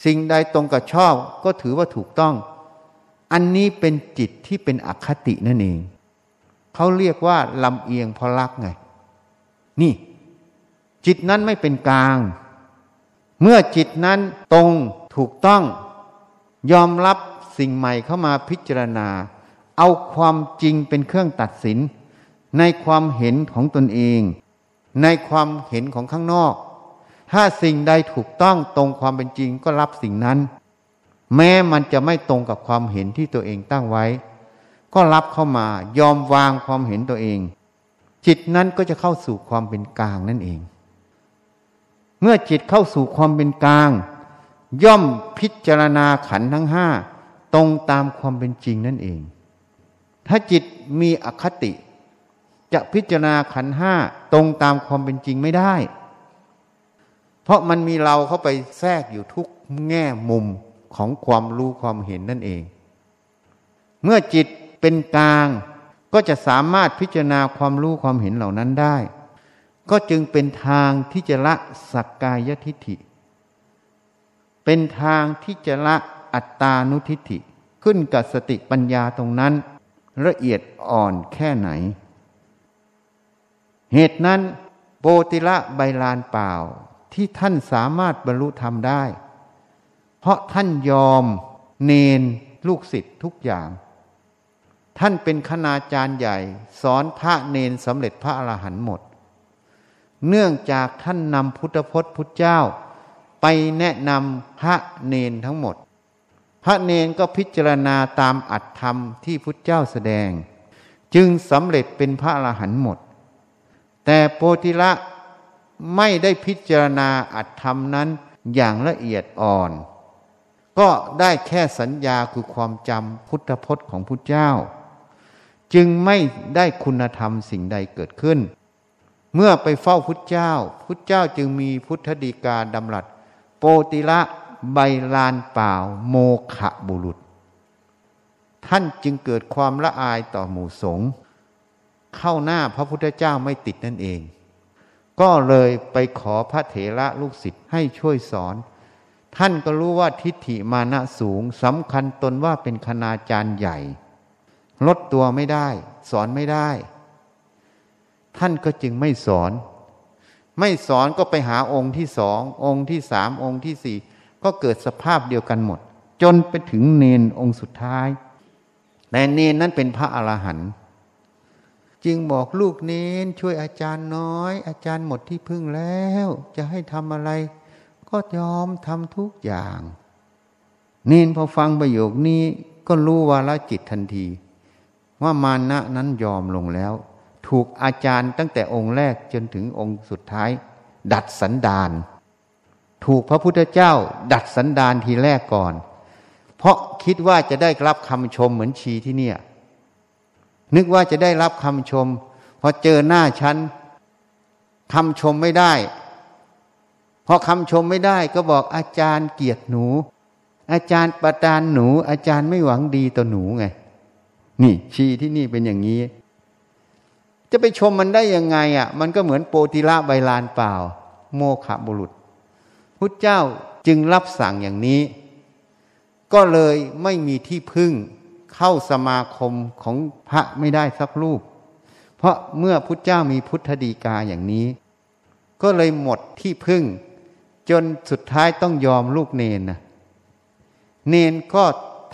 S1: สิ่งใดตรงกับชอบก็ถือว่าถูกต้อง อันนี้เป็นจิตที่เป็นอคตินั่นเองเขาเรียกว่าลำเอียงเพราะรักไง นี่ จิตนั้นไม่เป็นกลาง เมื่อจิตนั้นตรงถูกต้อง ยอมรับสิ่งใหม่เข้ามาพิจารณา เอาความจริงเป็นเครื่องตัดสิน ในความเห็นของตนเอง ในความเห็นของข้างนอก ถ้าสิ่งใดถูกต้องตรงความเป็นจริงก็รับสิ่งนั้น แม้มันจะไม่ตรงกับความเห็นที่ตัวเองตั้งไว้ ก็รับเข้ามายอมวางความเห็นตัวเอง จิตนั้นก็จะเข้าสู่ความเป็นกลางนั่นเอง เมื่อจิตเข้าสู่ความเป็นกลาง ย่อมพิจารณาขันทั้งห้าตรงตามความเป็นจริงนั่นเอง ถ้าจิตมีอคติ จะพิจารณาขันห้าตรงตามความเป็นจริงไม่ได้ เพราะมันมีเราเข้าไปแทรกอยู่ทุกแง่มุมของความรู้ความเห็นนั่นเอง เมื่อจิตเป็นกลางก็จะสามารถพิจารณาความรู้ความเห็นเหล่านั้นได้ ก็จึงเป็นทางที่จะละสักกายทิฏฐิ เป็นทางที่จะละอัตตานุทิฏฐิขึ้นกับสติปัญญาตรงนั้น ละเอียดอ่อนแค่ไหน เหตุนั้นโปติละใบลานเปล่าที่ท่านสามารถบรรลุธรรมได้ เพราะท่านยอมเนนลูกศิษย์ทุกอย่าง ท่านเป็นคณาจารย์ใหญ่ สอนพระเนนสำเร็จพระอรหันต์หมด เนื่องจากท่านนำพุทธพจน์พุทธเจ้า ไปแนะนำพระเนนทั้งหมด พระเนนก็พิจารณาตามอัตธรรมที่พุทธเจ้าแสดง จึงสำเร็จเป็นพระอรหันต์หมด แต่โพธิละไม่ได้พิจารณาอัตธรรมนั้นอย่างละเอียดอ่อน ก็ได้แค่สัญญาคือความจำพุทธพจน์ของพุทธเจ้า จึงไม่ได้คุณธรรมสิ่งใดเกิดขึ้น เมื่อไปเฝ้าพุทธเจ้า พุทธเจ้าจึงมีพุทธดีกาดำรัส โปติละใบลานเปล่า โมขะบุรุษ ท่านจึงเกิดความละอายต่อหมู่สงฆ์เข้าหน้าพระพุทธเจ้าไม่ติดนั่นเอง ก็เลยไปขอพระเถระลูกศิษย์ให้ช่วยสอน ท่านก็รู้ว่าทิฏฐิมานะสูงสำคัญตนว่าเป็นคณาจารย์ใหญ่ ลดตัวไม่ได้ สอนไม่ได้ ท่านก็จึงไม่สอน ไม่สอนก็ไปหาองค์ที่สององค์ที่สามองค์ที่สี่ก็เกิดสภาพเดียวกันหมด จนไปถึงเนนองค์สุดท้ายแต่เนนนั้นเป็นพระอรหันต์จึงบอกลูกเนนช่วยอาจารย์น้อย อาจารย์หมดที่พึ่งแล้ว จะให้ทำอะไร ก็ยอมทำทุกอย่าง เนนพอฟังประโยคนี้ก็รู้วาลจิตทันที ว่ามานะนั้นยอมลงแล้ว ถูกอาจารย์ตั้งแต่องค์แรกจนถึงองค์สุดท้าย ดัดสันดาน ถูกพระพุทธเจ้า ดัดสันดานทีแรกก่อน เพราะคิดว่าจะได้รับคำชมเหมือนชีที่เนี่ย นึกว่าจะได้รับคำชมพอเจอหน้าฉันคำชมไม่ได้พอคำชมไม่ได้ก็บอกอาจารย์เกียรติหนู อาจารย์ประทานหนู อาจารย์ไม่หวังดีต่อหนูไง นี่ชีที่นี่เป็นอย่างนี้ จะไปชมมันได้ยังไงอะ มันก็เหมือนโปติละใบลานเปล่า โมขบุรุษพุทธเจ้าจึงรับสั่งอย่างนี้ ก็เลยไม่มีที่พึ่งเข้าสมาคมของพระไม่ได้สักรูป เพราะเมื่อพุทธเจ้ามีพุทธดีกาอย่างนี้ ก็เลยหมดที่พึ่ง จนสุดท้ายต้องยอมลูกเนนนะเนนก็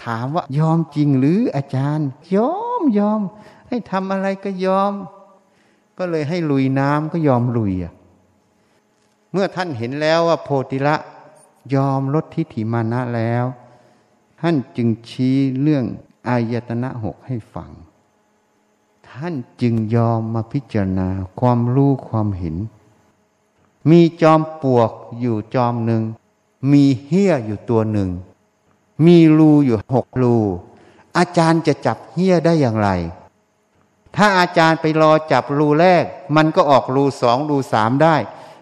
S1: ถามว่ายอมจริงหรืออาจารย์ ยอมยอม ให้ทำอะไรก็ยอม ก็เลยให้ลุยน้ำก็ยอมลุยอะเมื่อท่านเห็นแล้วว่าโพธิละยอมลดทิฏฐิมานะแล้ว ท่านจึงชี้เรื่องอายตนะหกให้ฟัง ท่านจึงยอมมาพิจารณาความรู้ความเห็น มีจอมปวกอยู่จอมหนึ่ง มีเหี้ยอยู่ตัวหนึ่ง มีรูอยู่หกรู อาจารย์จะจับเหี้ยได้อย่างไร ถ้าอาจารย์ไปรอจับรูแรก มันก็ออกรูสองรูสามได้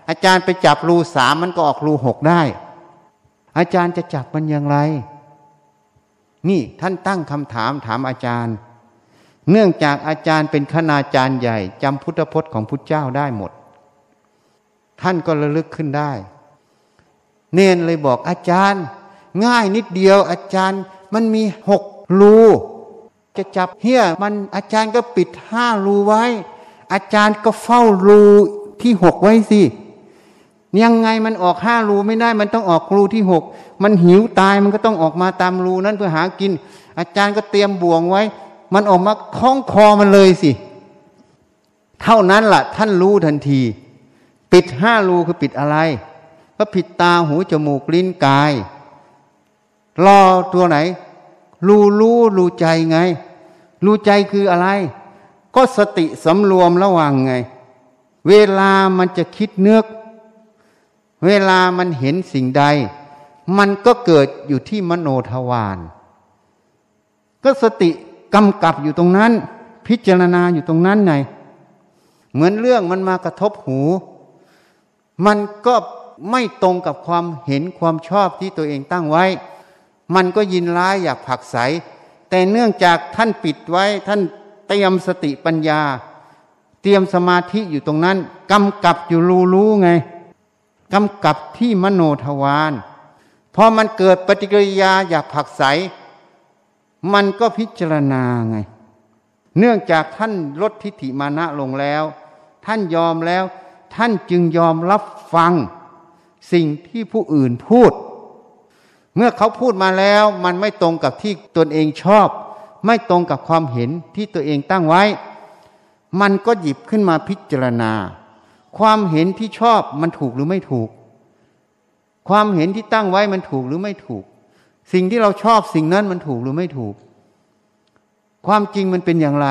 S1: อาจารย์ไปจับรูสามมันก็ออกรูหกได้ อาจารย์จะจับมันอย่างไร นี่ท่านตั้งคำถามถามอาจารย์ เนื่องจากอาจารย์เป็นคณาจารย์ใหญ่จำพุทธพจน์ของพุทธเจ้าได้หมด ท่านก็ระลึกขึ้นได้ เนนเลยบอกอาจารย์ ง่ายนิดเดียวอาจารย์มันมีหกรู จะจับเฮี้ยมันอาจารย์ก็ปิดห้ารูไว้ อาจารย์ก็เฝ้ารูที่หกไว้สิยังไงมันออกห้ารูไม่ได้ มันต้องออกรูที่หกมันหิวตายมันก็ต้องออกมาตามรูนั้นเพื่อหากิน อาจารย์ก็เตรียมบ่วงไว้ มันออกมาคล้องคอมันเลยสิ เท่านั้นละ่ะ ท่านรู้ทันที ปิดห้ารูคือปิดอะไร ก็ผิดตาหูจมูกลิ้นกาย รอตัวไหน รู้รู้รู้ใจไง รู้ใจคืออะไร ก็สติสำรวมระวังไง เวลามันจะคิดเนื้อเวลามันเห็นสิ่งใด มันก็เกิดอยู่ที่มโนทวารก็สติกำกับอยู่ตรงนั้น พิจารณาอยู่ตรงนั้นไงเหมือนเรื่องมันมากระทบหู มันก็ไม่ตรงกับความเห็นความชอบที่ตัวเองตั้งไว้ มันก็ยินร้ายอยากผักใส แต่เนื่องจากท่านปิดไว้ท่านเตรียมสติปัญญา เตรียมสมาธิอยู่ตรงนั้นกำกับอยู่รู้รู้ไงกำกับที่มโนทวารพอมันเกิดปฏิกิริยาอยากผักใส มันก็พิจารณาไง เนื่องจากท่านลดทิฏฐิมานะลงแล้ว ท่านยอมแล้ว ท่านจึงยอมรับฟัง สิ่งที่ผู้อื่นพูด เมื่อเขาพูดมาแล้วมันไม่ตรงกับที่ตนเองชอบ ไม่ตรงกับความเห็นที่ตัวเองตั้งไว้ มันก็หยิบขึ้นมาพิจารณา ความเห็นที่ชอบมันถูกหรือไม่ถูก ความเห็นที่ตั้งไว้มันถูกหรือไม่ถูก สิ่งที่เราชอบสิ่งนั้นมันถูกหรือไม่ถูก ความจริงมันเป็นอย่างไร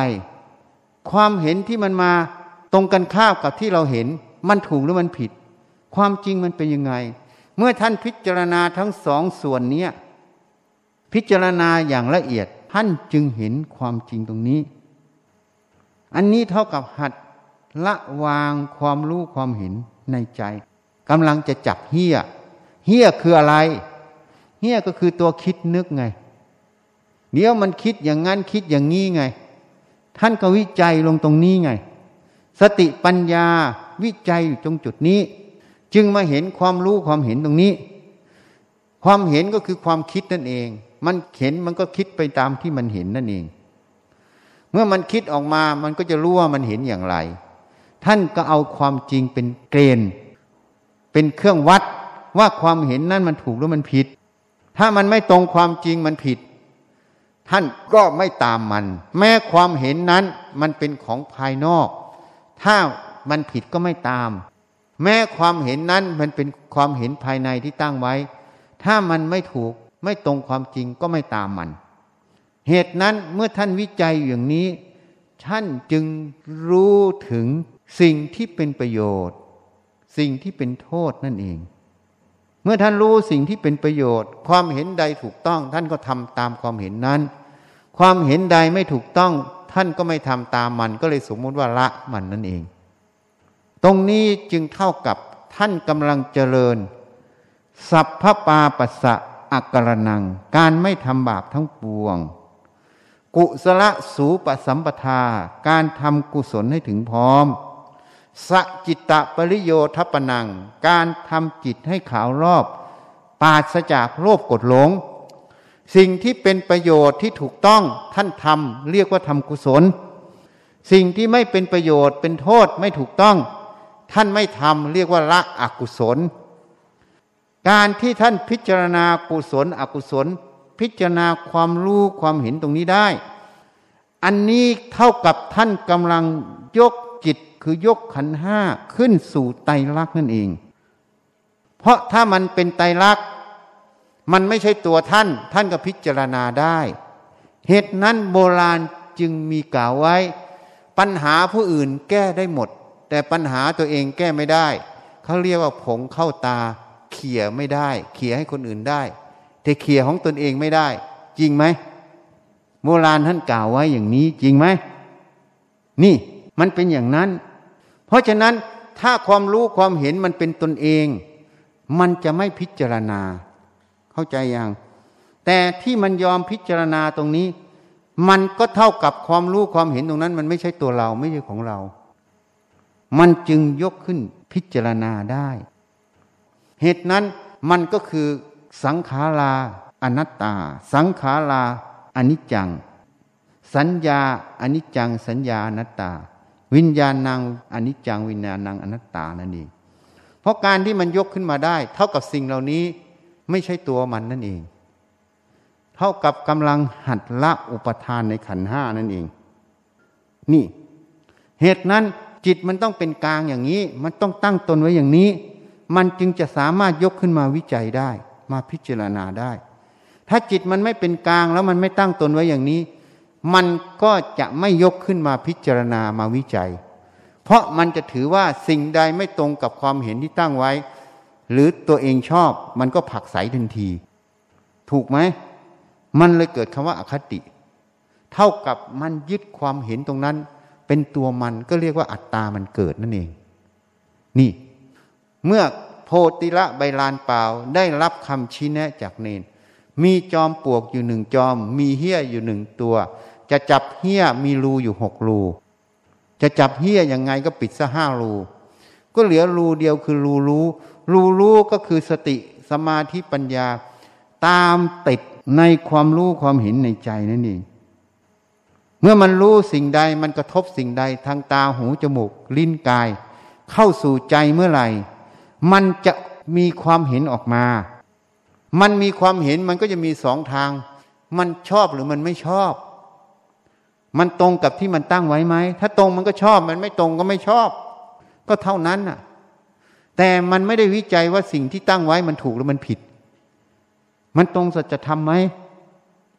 S1: ความเห็นที่มันมาตรงกันข้ามกับที่เราเห็น มันถูกหรือมันผิด ความจริงมันเป็นยังไง เมื่อท่านพิจารณาทั้งสองส่วนนี้พิจารณาอย่างละเอียดท่านจึงเห็นความจริงตรงนี้ อันนี้เท่ากับหัดละวางความรู้ความเห็นในใจกำลังจะจับเฮี้ย เฮี้ยคืออะไร เฮี้ยก็คือตัวคิดนึกไง เดี๋ยวมันคิดอย่างนั้นคิดอย่างนี้ไง ท่านก็วิจัยลงตรงนี้ไง สติปัญญาวิจัยอยู่ตรงจุดนี้ จึงมาเห็นความรู้ความเห็นตรงนี้ ความเห็นก็คือความคิดนั่นเอง มันเห็นมันก็คิดไปตามที่มันเห็นนั่นเอง เมื่อมันคิดออกมามันก็จะรู้ว่ามันเห็นอย่างไร ท่านก็เอาความจริงเป็นเกณฑ์ เป็นเครื่องวัดว่าความเห็นนั้นมันถูกหรือมันผิด ถ้ามันไม่ตรงความจริงมันผิด ท่านก็ไม่ตามมัน แม้ความเห็นนั้นมันเป็นของภายนอก ถ้ามันผิดก็ไม่ตาม แม้ความเห็นนั้นมันเป็นความเห็นภายในที่ตั้งไว้ ถ้ามันไม่ถูกไม่ตรงความจริงก็ไม่ตามมัน เหตุนั้นเมื่อท่านวิจัยอย่างนี้ ท่านจึงรู้ถึงสิ่งที่เป็นประโยชน์ สิ่งที่เป็นโทษนั่นเอง เมื่อท่านรู้สิ่งที่เป็นประโยชน์ ความเห็นใดถูกต้อง ท่านก็ทำตามความเห็นนั้น ความเห็นใดไม่ถูกต้อง ท่านก็ไม่ทำตามมันก็เลยสมมติว่าละมันนั่นเอง ตรงนี้จึงเท่ากับท่านกำลังเจริญ สัพพปาปัสสะอักรนัง การไม่ทำบาปทั้งปวง กุศลสูปสัมปทา การทำกุศลให้ถึงพร้อมสจิตตปริโยทปนัง การทำจิตให้ขาวรอบ ปาศจากโลภกดหลง สิ่งที่เป็นประโยชน์ที่ถูกต้องท่านทำเรียกว่าทำกุศล สิ่งที่ไม่เป็นประโยชน์เป็นโทษไม่ถูกต้อง ท่านไม่ทำเรียกว่าละอกุศล การที่ท่านพิจารณากุศล อกุศล พิจารณาความรู้ความเห็นตรงนี้ได้ อันนี้เท่ากับท่านกำลังยกจิตคือยกขันห้าขึ้นสู่ไตรลักษณ์นั่นเอง เพราะถ้ามันเป็นไตรลักษณ์มันไม่ใช่ตัวท่าน ท่านก็พิจารณาได้ เหตุนั้นโบราณจึงมีกล่าวไว้ ปัญหาผู้อื่นแก้ได้หมด แต่ปัญหาตัวเองแก้ไม่ได้ เขาเรียกว่าผงเข้าตาเขี่ยไม่ได้ เขี่ยให้คนอื่นได้ แต่เขี่ยของตนเองไม่ได้ จริงไหมโบราณท่านกล่าวไว้อย่างนี้จริงไหมนี่มันเป็นอย่างนั้น เพราะฉะนั้นถ้าความรู้ความเห็นมันเป็นตนเอง มันจะไม่พิจารณา เข้าใจยัง แต่ที่มันยอมพิจารณาตรงนี้ มันก็เท่ากับความรู้ความเห็นตรงนั้น มันไม่ใช่ตัวเราไม่ใช่ของเรา มันจึงยกขึ้นพิจารณาได้ เหตุนั้นมันก็คือสังขาราอนัตตา สังขาราอนิจจัง สัญญาอนิจจัง สัญญาอนัตตา วิญญาณนางอนิจจัง วิญญาณนางอนัตตานั่นเองเพราะการที่มันยกขึ้นมาได้ เท่ากับสิ่งเหล่านี้ไม่ใช่ตัวมันนั่นเอง เท่ากับกำลังหัดละอุปทานในขันห้านั่นเอง นี่ เหตุนั้น จิตมันต้องเป็นกลางอย่างนี้ มันต้องตั้งตนไว้อย่างนี้ มันจึงจะสามารถยกขึ้นมาวิจัยได้ มาพิจารณาได้ ถ้าจิตมันไม่เป็นกลางแล้วมันไม่ตั้งตนไว้อย่างนี้ มันก็จะไม่ยกขึ้นมาพิจารณามาวิจัย เพราะมันจะถือว่าสิ่งใดไม่ตรงกับความเห็นที่ตั้งไว้ หรือตัวเองชอบมันก็ผักใสทันที ถูกไหมมันเลยเกิดคำว่าอาคติ เท่ากับมันยึดความเห็นตรงนั้น เป็นตัวมันก็เรียกว่าอัตตามันเกิดนั่นเอง นี่ เมื่อโพติละใบลานเปล่าได้รับคำชี้แนะจากเนน มีจอมปวกอยู่หนึ่งจอม มีเหี้ยอยู่หนึ่งตัว จะจับเหี้ยมีรูอยู่หกรูจะจับเหี้ยยังไงก็ปิดซะห้ารูก็เหลือรูเดียวคือรูรู้ รูรู้ก็คือสติสมาธิปัญญา ตามติดในความรู้ความเห็นในใจนั่นเอง เมื่อมันรู้สิ่งใดมันกระทบสิ่งใดทางตาหูจมูก ลิ้นกาย เข้าสู่ใจเมื่อไหร่ มันจะมีความเห็นออกมา มันมีความเห็นมันก็จะมีสองทาง มันชอบหรือมันไม่ชอบ มันตรงกับที่มันตั้งไว้ไหม ถ้าตรงมันก็ชอบ มันไม่ตรงก็ไม่ชอบ ก็เท่านั้นน่ะ แต่มันไม่ได้วิจัยว่าสิ่งที่ตั้งไว้มันถูกหรือมันผิด มันตรงสัจธรรมไหม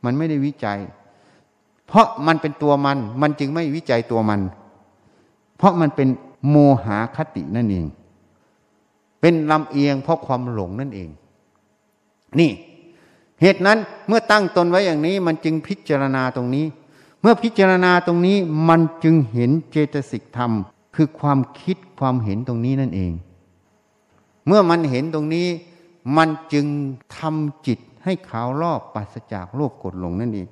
S1: มันไม่ได้วิจัย เพราะมันเป็นตัวมัน มันจึงไม่วิจัยตัวมัน เพราะมันเป็นโมหาคตินั่นเอง เป็นลำเอียงเพราะความหลงนั่นเอง นี่เหตุนั้นเมื่อตั้งตนไว้อย่างนี้ มันจึงพิจารณาตรงนี้ เมื่อพิจารณาตรงนี้มันจึงเห็นเจตสิกธรรม คือความคิดความเห็นตรงนี้นั่นเอง เมื่อมันเห็นตรงนี้ มันจึงทำจิตให้ขาวรอบปัสจากโลภกดหลงนั่นเอง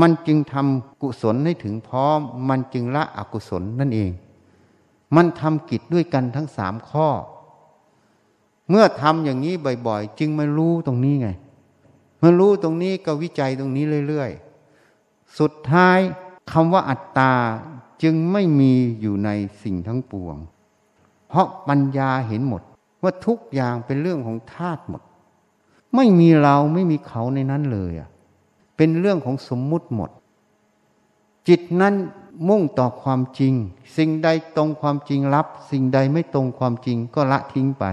S1: มันจึงทำกุศลให้ถึงพร้อม มันจึงละอกุศลนั่นเอง มันทำกิจด้วยกันทั้งสามข้อ เมื่อทำอย่างนี้บ่อย ๆ จึงมารู้ตรงนี้ไงมื่อรู้ตรงนี้ก็วิจัยตรงนี้เรื่อยๆ สุดท้ายคำว่าอัตตาจึงไม่มีอยู่ในสิ่งทั้งปวง เพราะปัญญาเห็นหมด ว่าทุกอย่างเป็นเรื่องของธาตุหมด ไม่มีเราไม่มีเขาในนั้นเลยอะ เป็นเรื่องของสมมุติหมด จิตนั้นมุ่งต่อความจริง สิ่งใดตรงความจริงรับ สิ่งใดไม่ตรงความจริงก็ละทิ้งไป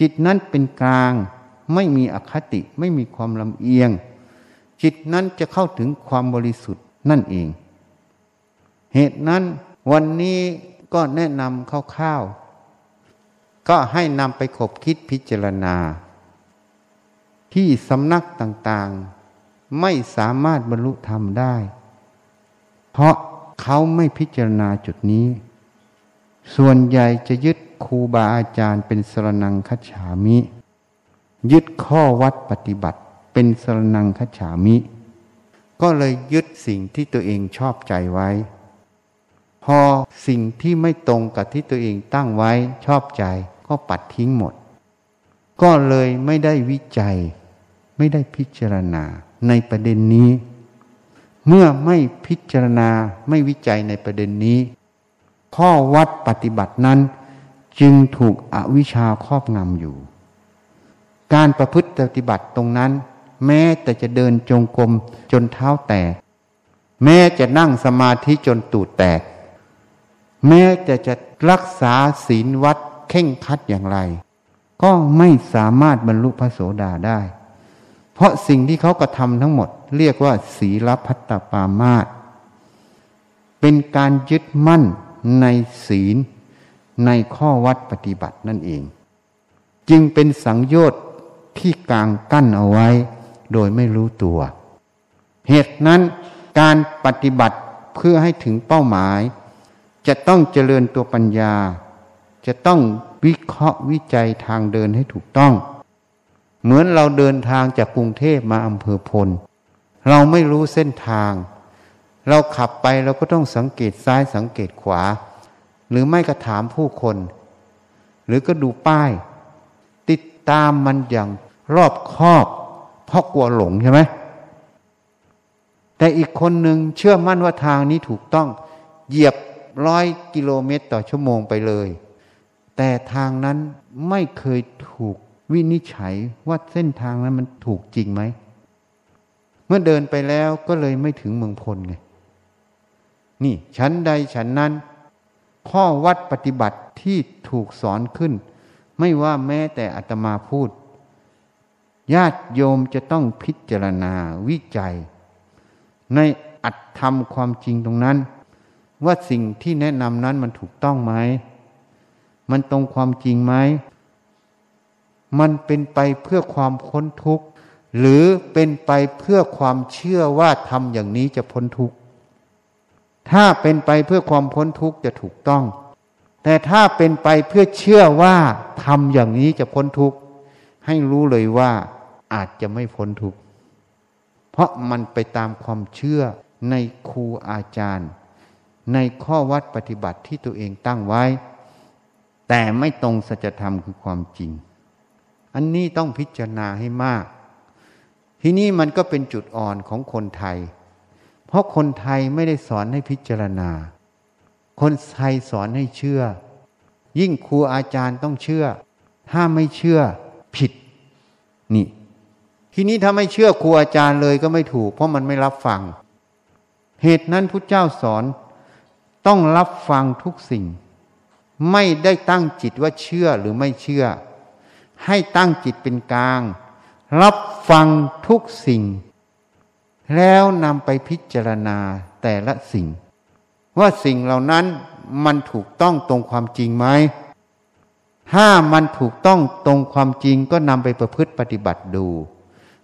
S1: จิตนั้นเป็นกลางไม่มีอคติไม่มีความลำเอียง จิตนั้นจะเข้าถึงความบริสุทธิ์นั่นเอง เหตุนั้นวันนี้ก็แนะนำคร่าวๆก็ให้นำไปขบคิดพิจารณา ที่สำนักต่างๆ ไม่สามารถบรรลุธรรมได้ เพราะเขาไม่พิจารณาจุดนี้ ส่วนใหญ่จะยึดครูบาอาจารย์เป็นสรนังคัจฉามิ ยึดข้อวัดปฏิบัติเป็นสรนังคัจฉามิ ก็เลยยึดสิ่งที่ตัวเองชอบใจไว้ พอสิ่งที่ไม่ตรงกับที่ตัวเองตั้งไว้ชอบใจก็ปัดทิ้งหมด ก็เลยไม่ได้วิจัย ไม่ได้พิจารณา ในประเด็นนี้ เมื่อไม่พิจารณาไม่วิจัยในประเด็นนี้ ข้อวัดปฏิบัตินั้น จึงถูกอวิชชาครอบงำอยู่ การประพฤติปฏิบัติตรงนั้น แม้แต่จะเดินจงกรมจนเท้าแตก แม้จะนั่งสมาธิจนตูดแตก แม้จะจะรักษาศีลวัดเข่งคัดอย่างไร ก็ไม่สามารถบรรลุพระโสดาได้ เพราะสิ่งที่เขากระทำทั้งหมด เรียกว่า ศีลพัตตปามาตเป็นการยึดมั่นในศีล ในข้อวัดปฏิบัตินั่นเอง จึงเป็นสังโยชน์ที่กลางกั้นเอาไว้ โดยไม่รู้ตัว เหตุนั้นการปฏิบัติเพื่อให้ถึงเป้าหมาย จะต้องเจริญตัวปัญญา จะต้องวิเคราะห์วิจัยทางเดินให้ถูกต้อง เหมือนเราเดินทางจากกรุงเทพมาอำเภอพล เราไม่รู้เส้นทาง เราขับไปเราก็ต้องสังเกตซ้ายสังเกตขวา หรือไม่ก็ถามผู้คน หรือก็ดูป้าย ติดตามมันอย่างรอบคอบเพราะกลัวหลงใช่ไหมแต่อีกคนหนึ่งเชื่อมั่นว่าทางนี้ถูกต้องเหยียบร้อยกิโลเมตรต่อชั่วโมงไปเลย แต่ทางนั้นไม่เคยถูก วินิจฉัยว่าเส้นทางนั้นมันถูกจริงไหม เมื่อเดินไปแล้วก็เลยไม่ถึงเมืองพลไง นี่ชั้นใดชั้นนั้น ข้อวัดปฏิบัติที่ถูกสอนขึ้น ไม่ว่าแม้แต่อัตมาพูด ญาติโยมจะต้องพิจารณาวิจัย ในอัตธรรมความจริงตรงนั้น ว่าสิ่งที่แนะนำนั้นมันถูกต้องไหม มันตรงความจริงไหม มันเป็นไปเพื่อความพ้นทุกข์ หรือเป็นไปเพื่อความเชื่อว่าทำอย่างนี้จะพ้นทุกข์ ถ้าเป็นไปเพื่อความพ้นทุกข์จะถูกต้อง แต่ถ้าเป็นไปเพื่อเชื่อว่าทำอย่างนี้จะพ้นทุกข์ ให้รู้เลยว่าอาจจะไม่พ้นทุกข์ เพราะมันไปตามความเชื่อในครูอาจารย์ ในข้อวัดปฏิบัติที่ตัวเองตั้งไว้ แต่ไม่ตรงสัจธรรมคือความจริง อันนี้ต้องพิจารณาให้มาก ทีนี้มันก็เป็นจุดอ่อนของคนไทย เพราะคนไทยไม่ได้สอนให้พิจารณา คนไทยสอนให้เชื่อ ยิ่งครูอาจารย์ต้องเชื่อ ถ้าไม่เชื่อผิด นี่ ทีนี้ถ้าไม่เชื่อครูอาจารย์เลยก็ไม่ถูก เพราะมันไม่รับฟัง เหตุนั้นพุทธเจ้าสอนต้องรับฟังทุกสิ่ง ไม่ได้ตั้งจิตว่าเชื่อหรือไม่เชื่อ ให้ตั้งจิตเป็นกลาง รับฟังทุกสิ่ง แล้วนำไปพิจารณาแต่ละสิ่ง ว่าสิ่งเหล่านั้นมันถูกต้องตรงความจริงไหม ถ้ามันถูกต้องตรงความจริงก็นำไปประพฤติปฏิบัติดู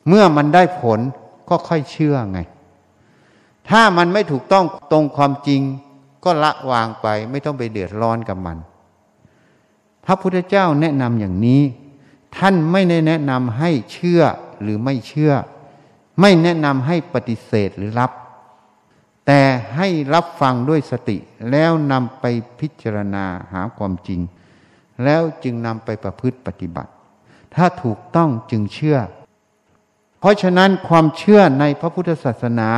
S1: เมื่อมันได้ผลก็ค่อยเชื่อไง ถ้ามันไม่ถูกต้องตรงความจริง ก็ละวางไปไม่ต้องไปเดือดร้อนกับมัน พระพุทธเจ้าแนะนำอย่างนี้ ท่านไม่ได้แนะนำให้เชื่อหรือไม่เชื่อ ไม่แนะนำให้ปฏิเสธหรือรับ แต่ให้รับฟังด้วยสติ แล้วนำไปพิจารณาหาความจริง แล้วจึงนำไปประพฤติปฏิบัติ ถ้าถูกต้องจึงเชื่อ เพราะฉะนั้นความเชื่อในพระพุทธศาสนา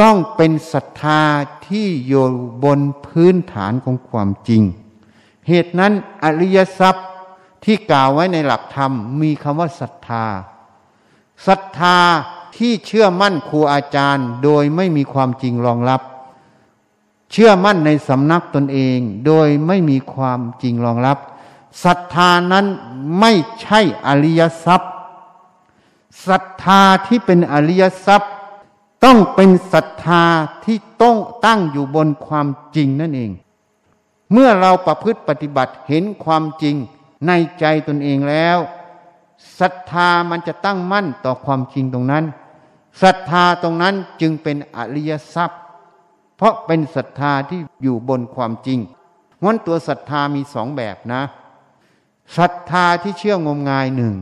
S1: ต้องเป็นศรัทธาที่อยู่บนพื้นฐานของความจริง เหตุนั้นอริยทรัพย์ ที่กล่าวไว้ในหลักธรรม มีคำว่าศรัทธาศรัทธาที่เชื่อมั่นครูอาจารย์ โดยไม่มีความจริงรองรับ เชื่อมั่นในสำนักตนเอง โดยไม่มีความจริงรองรับศรัทธานั้นไม่ใช่อริยทรัพย์ศรัทธาที่เป็นอริยทรัพย์ ต้องเป็นศรัทธาที่ต้องตั้งอยู่บนความจริงนั่นเอง เมื่อเราประพฤติปฏิบัติเห็นความจริง ในใจตนเองแล้วศรัทธามันจะตั้งมั่นต่อความจริงตรงนั้นศรัทธาตรงนั้นจึงเป็นอริยทรัพย์ เพราะเป็นศรัทธาที่อยู่บนความจริงงั้นตัวศรัทธามีสองแบบนะศรัทธาที่เชื่องมงายหนึ่ง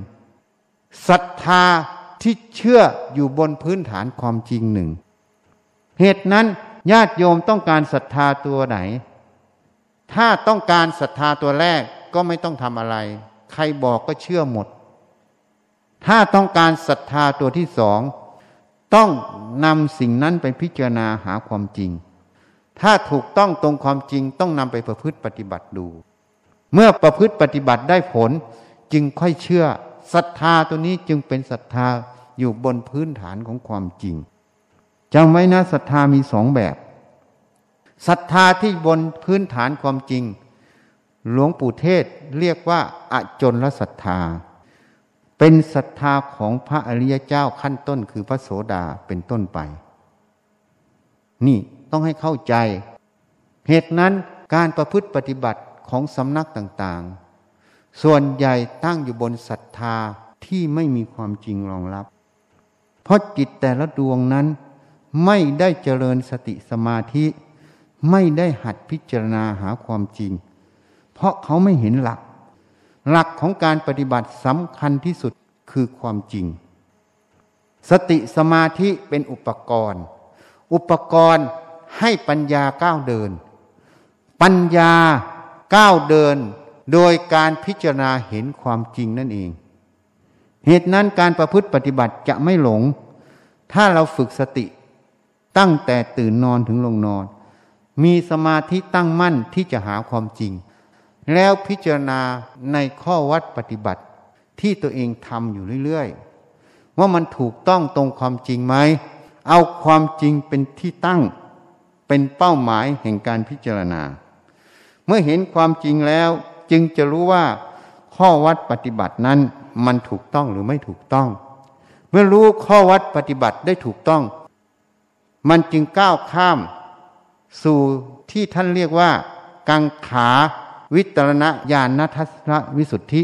S1: ศรัทธาที่เชื่ออยู่บนพื้นฐานความจริงหนึ่งเหตุนั้นญาติโยมต้องการศรัทธาตัวไหน ถ้าต้องการศรัทธาตัวแรก ก็ไม่ต้องทำอะไร ใครบอกก็เชื่อหมด ถ้าต้องการศรัทธาตัวที่สอง ต้องนำสิ่งนั้นไปพิจารณาหาความจริง ถ้าถูกต้องตรงความจริงต้องนำไปประพฤติปฏิบัติดู เมื่อประพฤติปฏิบัติได้ผลจึงค่อยเชื่อศรัทธาตัวนี้จึงเป็นศรัทธาอยู่บนพื้นฐานของความจริงจำไว้นะศรัทธามีสองแบบศรัทธาที่บนพื้นฐานความจริง หลวงปู่เทศเรียกว่าอจนลศรัทธา เป็นศรัทธาของพระอริยเจ้าขั้นต้นคือพระโสดาเป็นต้นไป นี่ต้องให้เข้าใจ เหตุนั้นการประพฤติปฏิบัติของสำนักต่างๆ ส่วนใหญ่ตั้งอยู่บนศรัทธาที่ไม่มีความจริงรองรับ เพราะจิตแต่ละดวงนั้นไม่ได้เจริญสติสมาธิ ไม่ได้หัดพิจารณาหาความจริง เพราะเขาไม่เห็นหลัก หลักของการปฏิบัติสำคัญที่สุดคือความจริง สติสมาธิเป็นอุปกรณ์ อุปกรณ์ให้ปัญญาก้าวเดิน ปัญญาก้าวเดิน โดยการพิจารณาเห็นความจริงนั่นเอง เหตุนั้นการประพฤติปฏิบัติจะไม่หลง ถ้าเราฝึกสติตั้งแต่ตื่นนอนถึงลงนอน มีสมาธิตั้งมั่นที่จะหาความจริง แล้วพิจารณาในข้อวัดปฏิบัติที่ตัวเองทำอยู่เรื่อยๆ ว่ามันถูกต้องตรงความจริงไหม เอาความจริงเป็นที่ตั้ง เป็นเป้าหมายแห่งการพิจารณา เมื่อเห็นความจริงแล้วจึงจะรู้ว่าข้อวัดปฏิบัตินั้นมันถูกต้องหรือไม่ถูกต้อง เมื่อรู้ข้อวัดปฏิบัติได้ถูกต้อง มันจึงก้าวข้าม สู่ที่ท่านเรียกว่า กังขา วิตรณญาณทัศนวิสุทธิ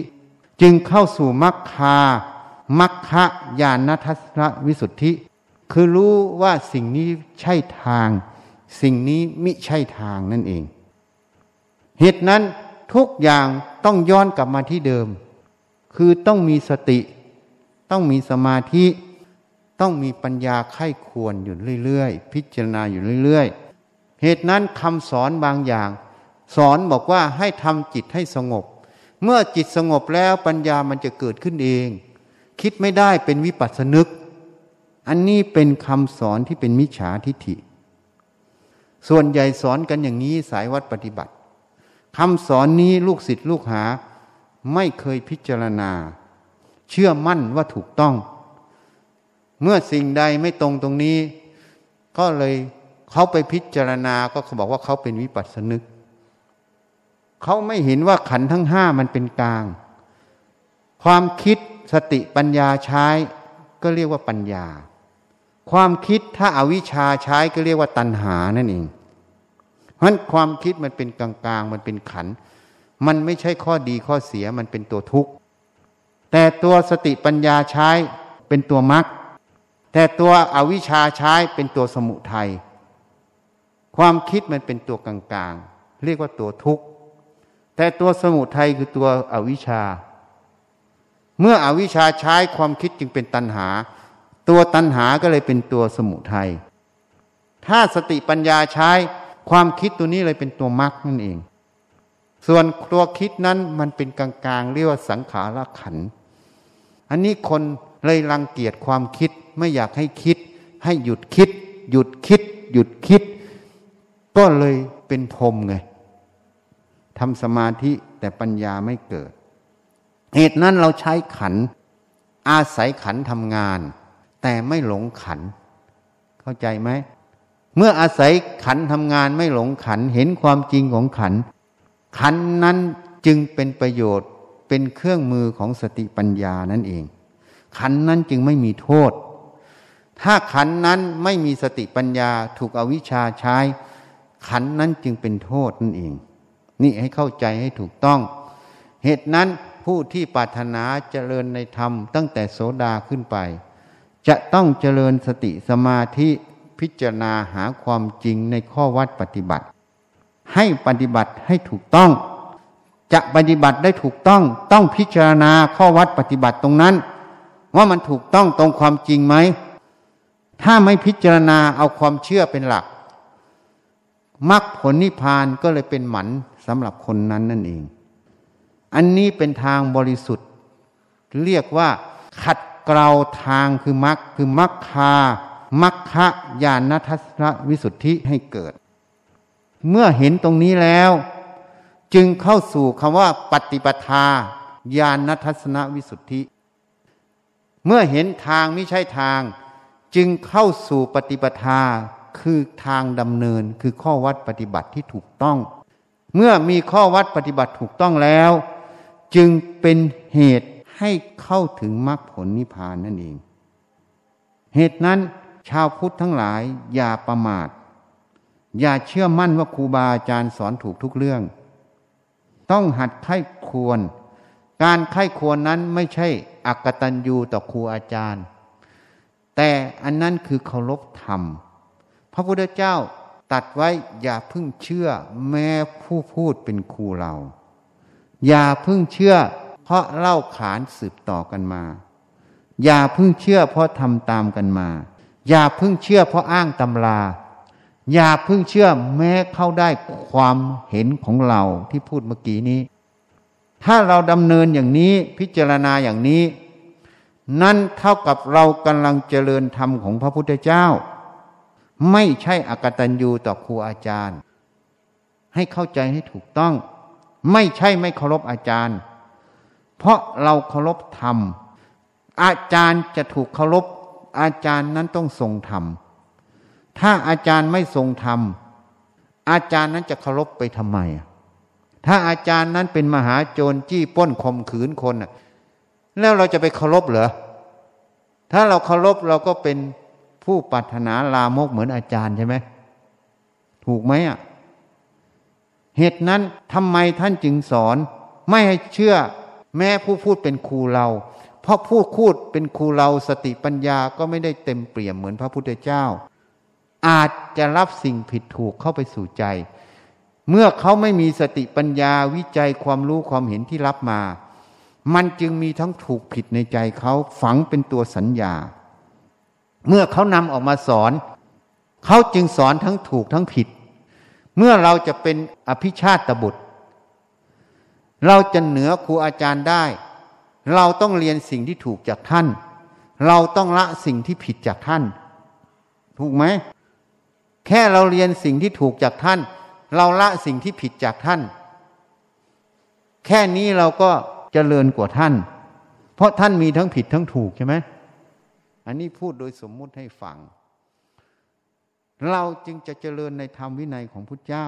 S1: จึงเข้าสู่มัคคามัคคะญาณทัศนวิสุทธิ คือรู้ว่าสิ่งนี้ใช่ทาง สิ่งนี้มิใช่ทางนั่นเอง เหตุนั้นทุกอย่างต้องย้อนกลับมาที่เดิม คือต้องมีสติ ต้องมีสมาธิ ต้องมีปัญญาไข้ควรอยู่เรื่อยๆ พิจารณาอยู่เรื่อยๆ เหตุนั้นคำสอนบางอย่าง สอนบอกว่าให้ทำจิตให้สงบ เมื่อจิตสงบแล้วปัญญามันจะเกิดขึ้นเอง คิดไม่ได้เป็นวิปัสสนึก อันนี้เป็นคำสอนที่เป็นมิจฉาทิฏฐิ ส่วนใหญ่สอนกันอย่างนี้สายวัดปฏิบัติคำสอนนี้ลูกศิษย์ลูกหา ไม่เคยพิจารณา เชื่อมั่นว่าถูกต้อง เมื่อสิ่งใดไม่ตรงตรงนี้ ก็เลยเขาไปพิจารณาก็เขาบอกว่าเขาเป็นวิปัสสนึก เขาไม่เห็นว่าขันทั้งห้ามันเป็นกลาง ความคิดสติปัญญาใช้ก็เรียกว่าปัญญา ความคิดถ้าอาวิชชาใช้ก็เรียกว่าตัณหานั่นเองเพราะนั้นความคิดมันเป็นกลางๆ มันเป็นขัน มันไม่ใช่ข้อดีข้อเสียมันเป็นตัวทุกข์ แต่ตัวสติปัญญาใช้เป็นตัวมรรคแต่ตัวอวิชชาใช้เป็นตัวสมุทัยความคิดมันเป็นตัวกลางๆ เรียกว่าตัวทุกข์ แต่ตัวสมุทัยคือตัวอวิชชา เมื่ออวิชชาใช้ความคิดจึงเป็นตัณหา ตัวตัณหาก็เลยเป็นตัวสมุทัยถ้าสติปัญญาใช้ความคิดตัวนี้เลยเป็นตัวมรรคนั่นเอง ส่วนตัวคิดนั้นมันเป็นกลางๆเรียกว่าสังขารขัน อันนี้คนเลยรังเกียจความคิดไม่อยากให้คิด ให้หยุดคิด หยุดคิด หยุดคิด ก็เลยเป็นพรมไง ทำสมาธิแต่ปัญญาไม่เกิด เหตุนั้นเราใช้ขัน อาศัยขันทำงาน แต่ไม่หลงขัน เข้าใจไหม เมื่ออาศัยขันทำงานไม่หลงขันเห็นความจริงของขัน ขันนั้นจึงเป็นประโยชน์เป็นเครื่องมือของสติปัญญานั่นเอง ขันนั้นจึงไม่มีโทษ ถ้าขันนั้นไม่มีสติปัญญาถูกอวิชชาใช้ ขันนั้นจึงเป็นโทษนั่นเอง นี่ให้เข้าใจให้ถูกต้อง เหตุนั้นผู้ที่ปรารถนาเจริญในธรรมตั้งแต่โสดาขึ้นไป จะต้องเจริญสติสมาธิพิจารณาหาความจริงในข้อวัดปฏิบัติ ให้ปฏิบัติให้ถูกต้อง จะปฏิบัติได้ถูกต้อง ต้องพิจารณาข้อวัดปฏิบัติตรงนั้น ว่ามันถูกต้องตรงความจริงไหมถ้าไม่พิจารณาเอาความเชื่อเป็นหลักมรรคผลนิพพานก็เลยเป็นหมัน สำหรับคนนั้นนั่นเอง อันนี้เป็นทางบริสุทธิ์ เรียกว่า ขัดเกลาทางคือมรรคคือมรรคามัคคะญาณทัศนวิสุทธิให้เกิด เมื่อเห็นตรงนี้แล้ว จึงเข้าสู่คำว่า ปฏิปทาญาณทัศนวิสุทธิ เมื่อเห็นทางไม่ใช่ทาง จึงเข้าสู่ปฏิปทาคือทางดำเนินคือข้อวัดปฏิบัติที่ถูกต้อง เมื่อมีข้อวัดปฏิบัติถูกต้องแล้ว จึงเป็นเหตุให้เข้าถึงมรรคผลนิพพานนั่นเอง เหตุนั้นชาวพุทธทั้งหลายอย่าประมาท อย่าเชื่อมั่นว่าครูบาอาจารย์สอนถูกทุกเรื่อง ต้องหัดไข้ควร การไข้ควรนั้นไม่ใช่อักตันยูต่อครูอาจารย์ แต่อันนั้นคือเคารพธรรม พระพุทธเจ้า ตัดไว้อย่าพึ่งเชื่อ แม้ผู้พูดเป็นครูเรา อย่าพึ่งเชื่อ เพราะเล่าขานสืบต่อกันมา อย่าพึ่งเชื่อ เพราะทำตามกันมา อย่าพึ่งเชื่อ เพราะอ้างตำรา อย่าพึ่งเชื่อแม้เข้าได้ความเห็นของเราที่พูดเมื่อกี้นี้ ถ้าเราดำเนินอย่างนี้พิจารณาอย่างนี้ นั่นเท่ากับเรากำลังเจริญธรรมของพระพุทธเจ้า ไม่ใช่อกตัญญูต่อครูอาจารย์ ให้เข้าใจให้ถูกต้อง ไม่ใช่ไม่เคารพอาจารย์ เพราะเราเคารพธรรม อาจารย์จะถูกเคารพอาจารย์นั้นต้องทรงธรรม ถ้าอาจารย์ไม่ทรงธรรม อาจารย์นั้นจะเคารพไปทำไม ถ้าอาจารย์นั้นเป็นมหาโจรจี้ป้นข่มขืนคนแล้วเราจะไปเคารพเหรอ ถ้าเราเคารพเราก็เป็น ผู้ปรารถนาลามกเหมือนอาจารย์ใช่ไหมถูกไหมอะเหตุนั้นทำไมท่านจึงสอน ไม่ให้เชื่อ แม้ผู้พูดเป็นครูเรา เพราะผู้พูดเป็นครูเราสติปัญญาก็ไม่ได้เต็มเปี่ยมเหมือนพระพุทธเจ้า อาจจะรับสิ่งผิดถูกเข้าไปสู่ใจ เมื่อเขาไม่มีสติปัญญาวิจัยความรู้ความเห็นที่รับมา มันจึงมีทั้งถูกผิดในใจเขาฝังเป็นตัวสัญญา เมื่อเขานำออกมาสอน เขาจึงสอนทั้งถูกทั้งผิด เมื่อเราจะเป็นอภิชาติบุตร เราจะเหนือครูอาจารย์ได้ เราต้องเรียนสิ่งที่ถูกจากท่าน เราต้องละสิ่งที่ผิดจากท่าน ถูกไหม แค่เราเรียนสิ่งที่ถูกจากท่าน เราละสิ่งที่ผิดจากท่าน แค่นี้เราก็จเจริญกว่าท่าน เพราะท่านมีทั้งผิดทั้งถูกใช่ไหม อันนี้พูดโดยสมมุติให้ฟัง เราจึงจะเจริญในธรรมวินัยของพุทธเจ้า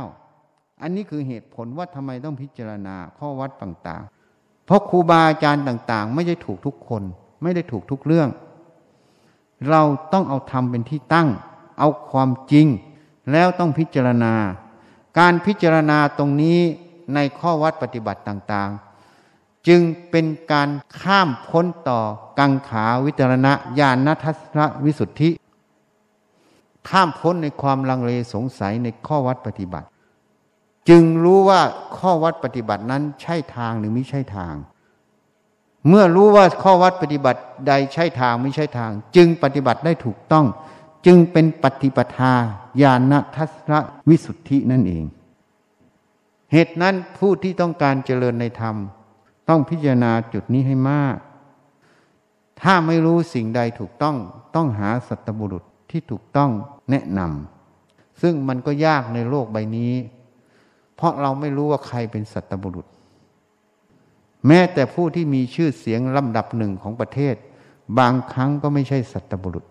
S1: อันนี้คือเหตุผลว่าทำไมต้องพิจารณาข้อวัดต่างๆ เพราะครูบาอาจารย์ต่างๆ ไม่ได้ถูกทุกคน ไม่ได้ถูกทุกเรื่อง เราต้องเอาธรรมเป็นที่ตั้ง เอาความจริง แล้วต้องพิจารณา การพิจารณาตรงนี้ในข้อวัดปฏิบัติต่างๆ จึงเป็นการข้ามพ้นต่อกังขาวิจารณญาณทัศนวิสุทธิ ข้ามพ้นในความลังเลสงสัยในข้อวัดปฏิบัติ จึงรู้ว่าข้อวัดปฏิบัตินั้นใช่ทางหรือไม่ใช่ทาง เมื่อรู้ว่าข้อวัดปฏิบัติใดใช่ทางไม่ใช่ทาง จึงปฏิบัติได้ถูกต้อง จึงเป็นปฏิปทาญาณทัศนวิสุทธินั่นเอง เหตุนั้นผู้ที่ต้องการเจริญในธรรม ต้องพิจารณาจุดนี้ให้มาก ถ้าไม่รู้สิ่งใดถูกต้อง ต้องหาสัตบุรุษที่ถูกต้องแนะนำซึ่งมันก็ยากในโลกใบนี้ เพราะเราไม่รู้ว่าใครเป็นสัตบุรุษ แม้แต่ผู้ที่มีชื่อเสียงลำดับหนึ่งของประเทศ บางครั้งก็ไม่ใช่สัตบุรุษ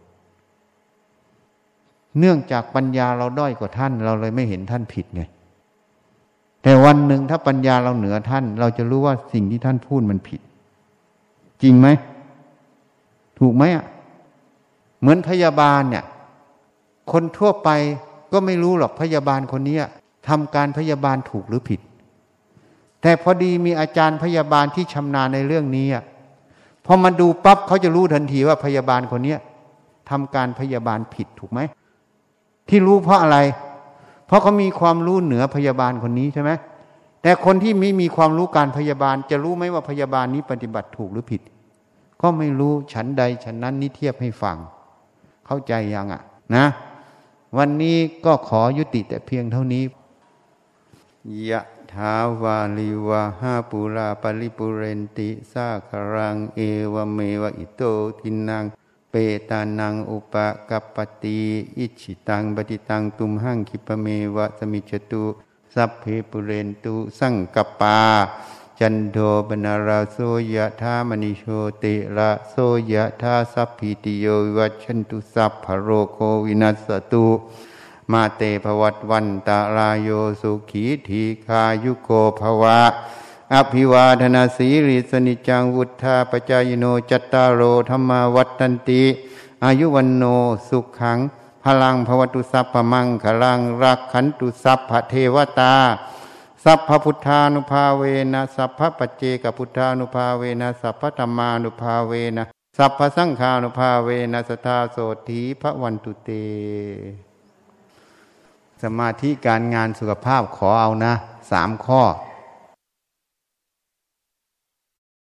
S1: เนื่องจากปัญญาเราด้อยกว่าท่าน เราเลยไม่เห็นท่านผิดไง แต่วันหนึ่งถ้าปัญญาเราเหนือท่าน เราจะรู้ว่าสิ่งที่ท่านพูดมันผิด จริงไหม ถูกไหมอะ เหมือนพยาบาลเนี่ย คนทั่วไปก็ไม่รู้หรอกพยาบาลคนนี้ทำการพยาบาลถูกหรือผิด แต่พอดีมีอาจารย์พยาบาลที่ชำนาญในเรื่องนี้พอมาดูปั๊บเขาจะรู้ทันทีว่าพยาบาลคนนี้ทำการพยาบาลผิดถูกไหมที่รู้เพราะอะไร เพราะเขามีความรู้เหนือพยาบาลคนนี้ใช่ไหมแต่คนที่ไม่มีความรู้การพยาบาล จะรู้ไหมว่าพยาบาลนี้ปฏิบัติถูกหรือผิด ก็ไม่รู้ฉันใดฉันนั้นนี่เทียบให้ฟัง เข้าใจยังอะ นะ วันนี้ก็ขอยุติแต่เพียงเท่านี้ยะยะถาวาริวะหาปูรา ปะริปูเรนติสาคะรัง เอวะเมวะอิโตทินนัง เปตานังอุปะกัปปะติอิจฉิตังปัตถิตังตุมหัง ขิปปะเมวะ สะมิชฌะตุสัพเพปูเรนตุสังกัปปา จันโทปัณณะระโสยะถา มะณิโชติระโสยะถาสัพพีติโย วิวัชชันตุสัพพะโรโควินัสสะตุมาเตภวัตวันตาลายโยสุขีทีคายุโกภวะ อภิวาธนาสีริสนิจังวุธาปจายโนจัตตารโอธรรมาวัตันติ อายุวันโนสุขขัง พลังภวตุสัพพมังขลังรักขันตุสัพพเทวตา สัพพพุทธานุภาเวนะสัพพปัจเจกพุทธานุภาเวนะสัพพธรรมานุภาเวนะสัพพสังฆานุภาเวนะสทาโสธีพระวันตุเต สมาธิการงานสุขภาพขอเอานะสามข้อ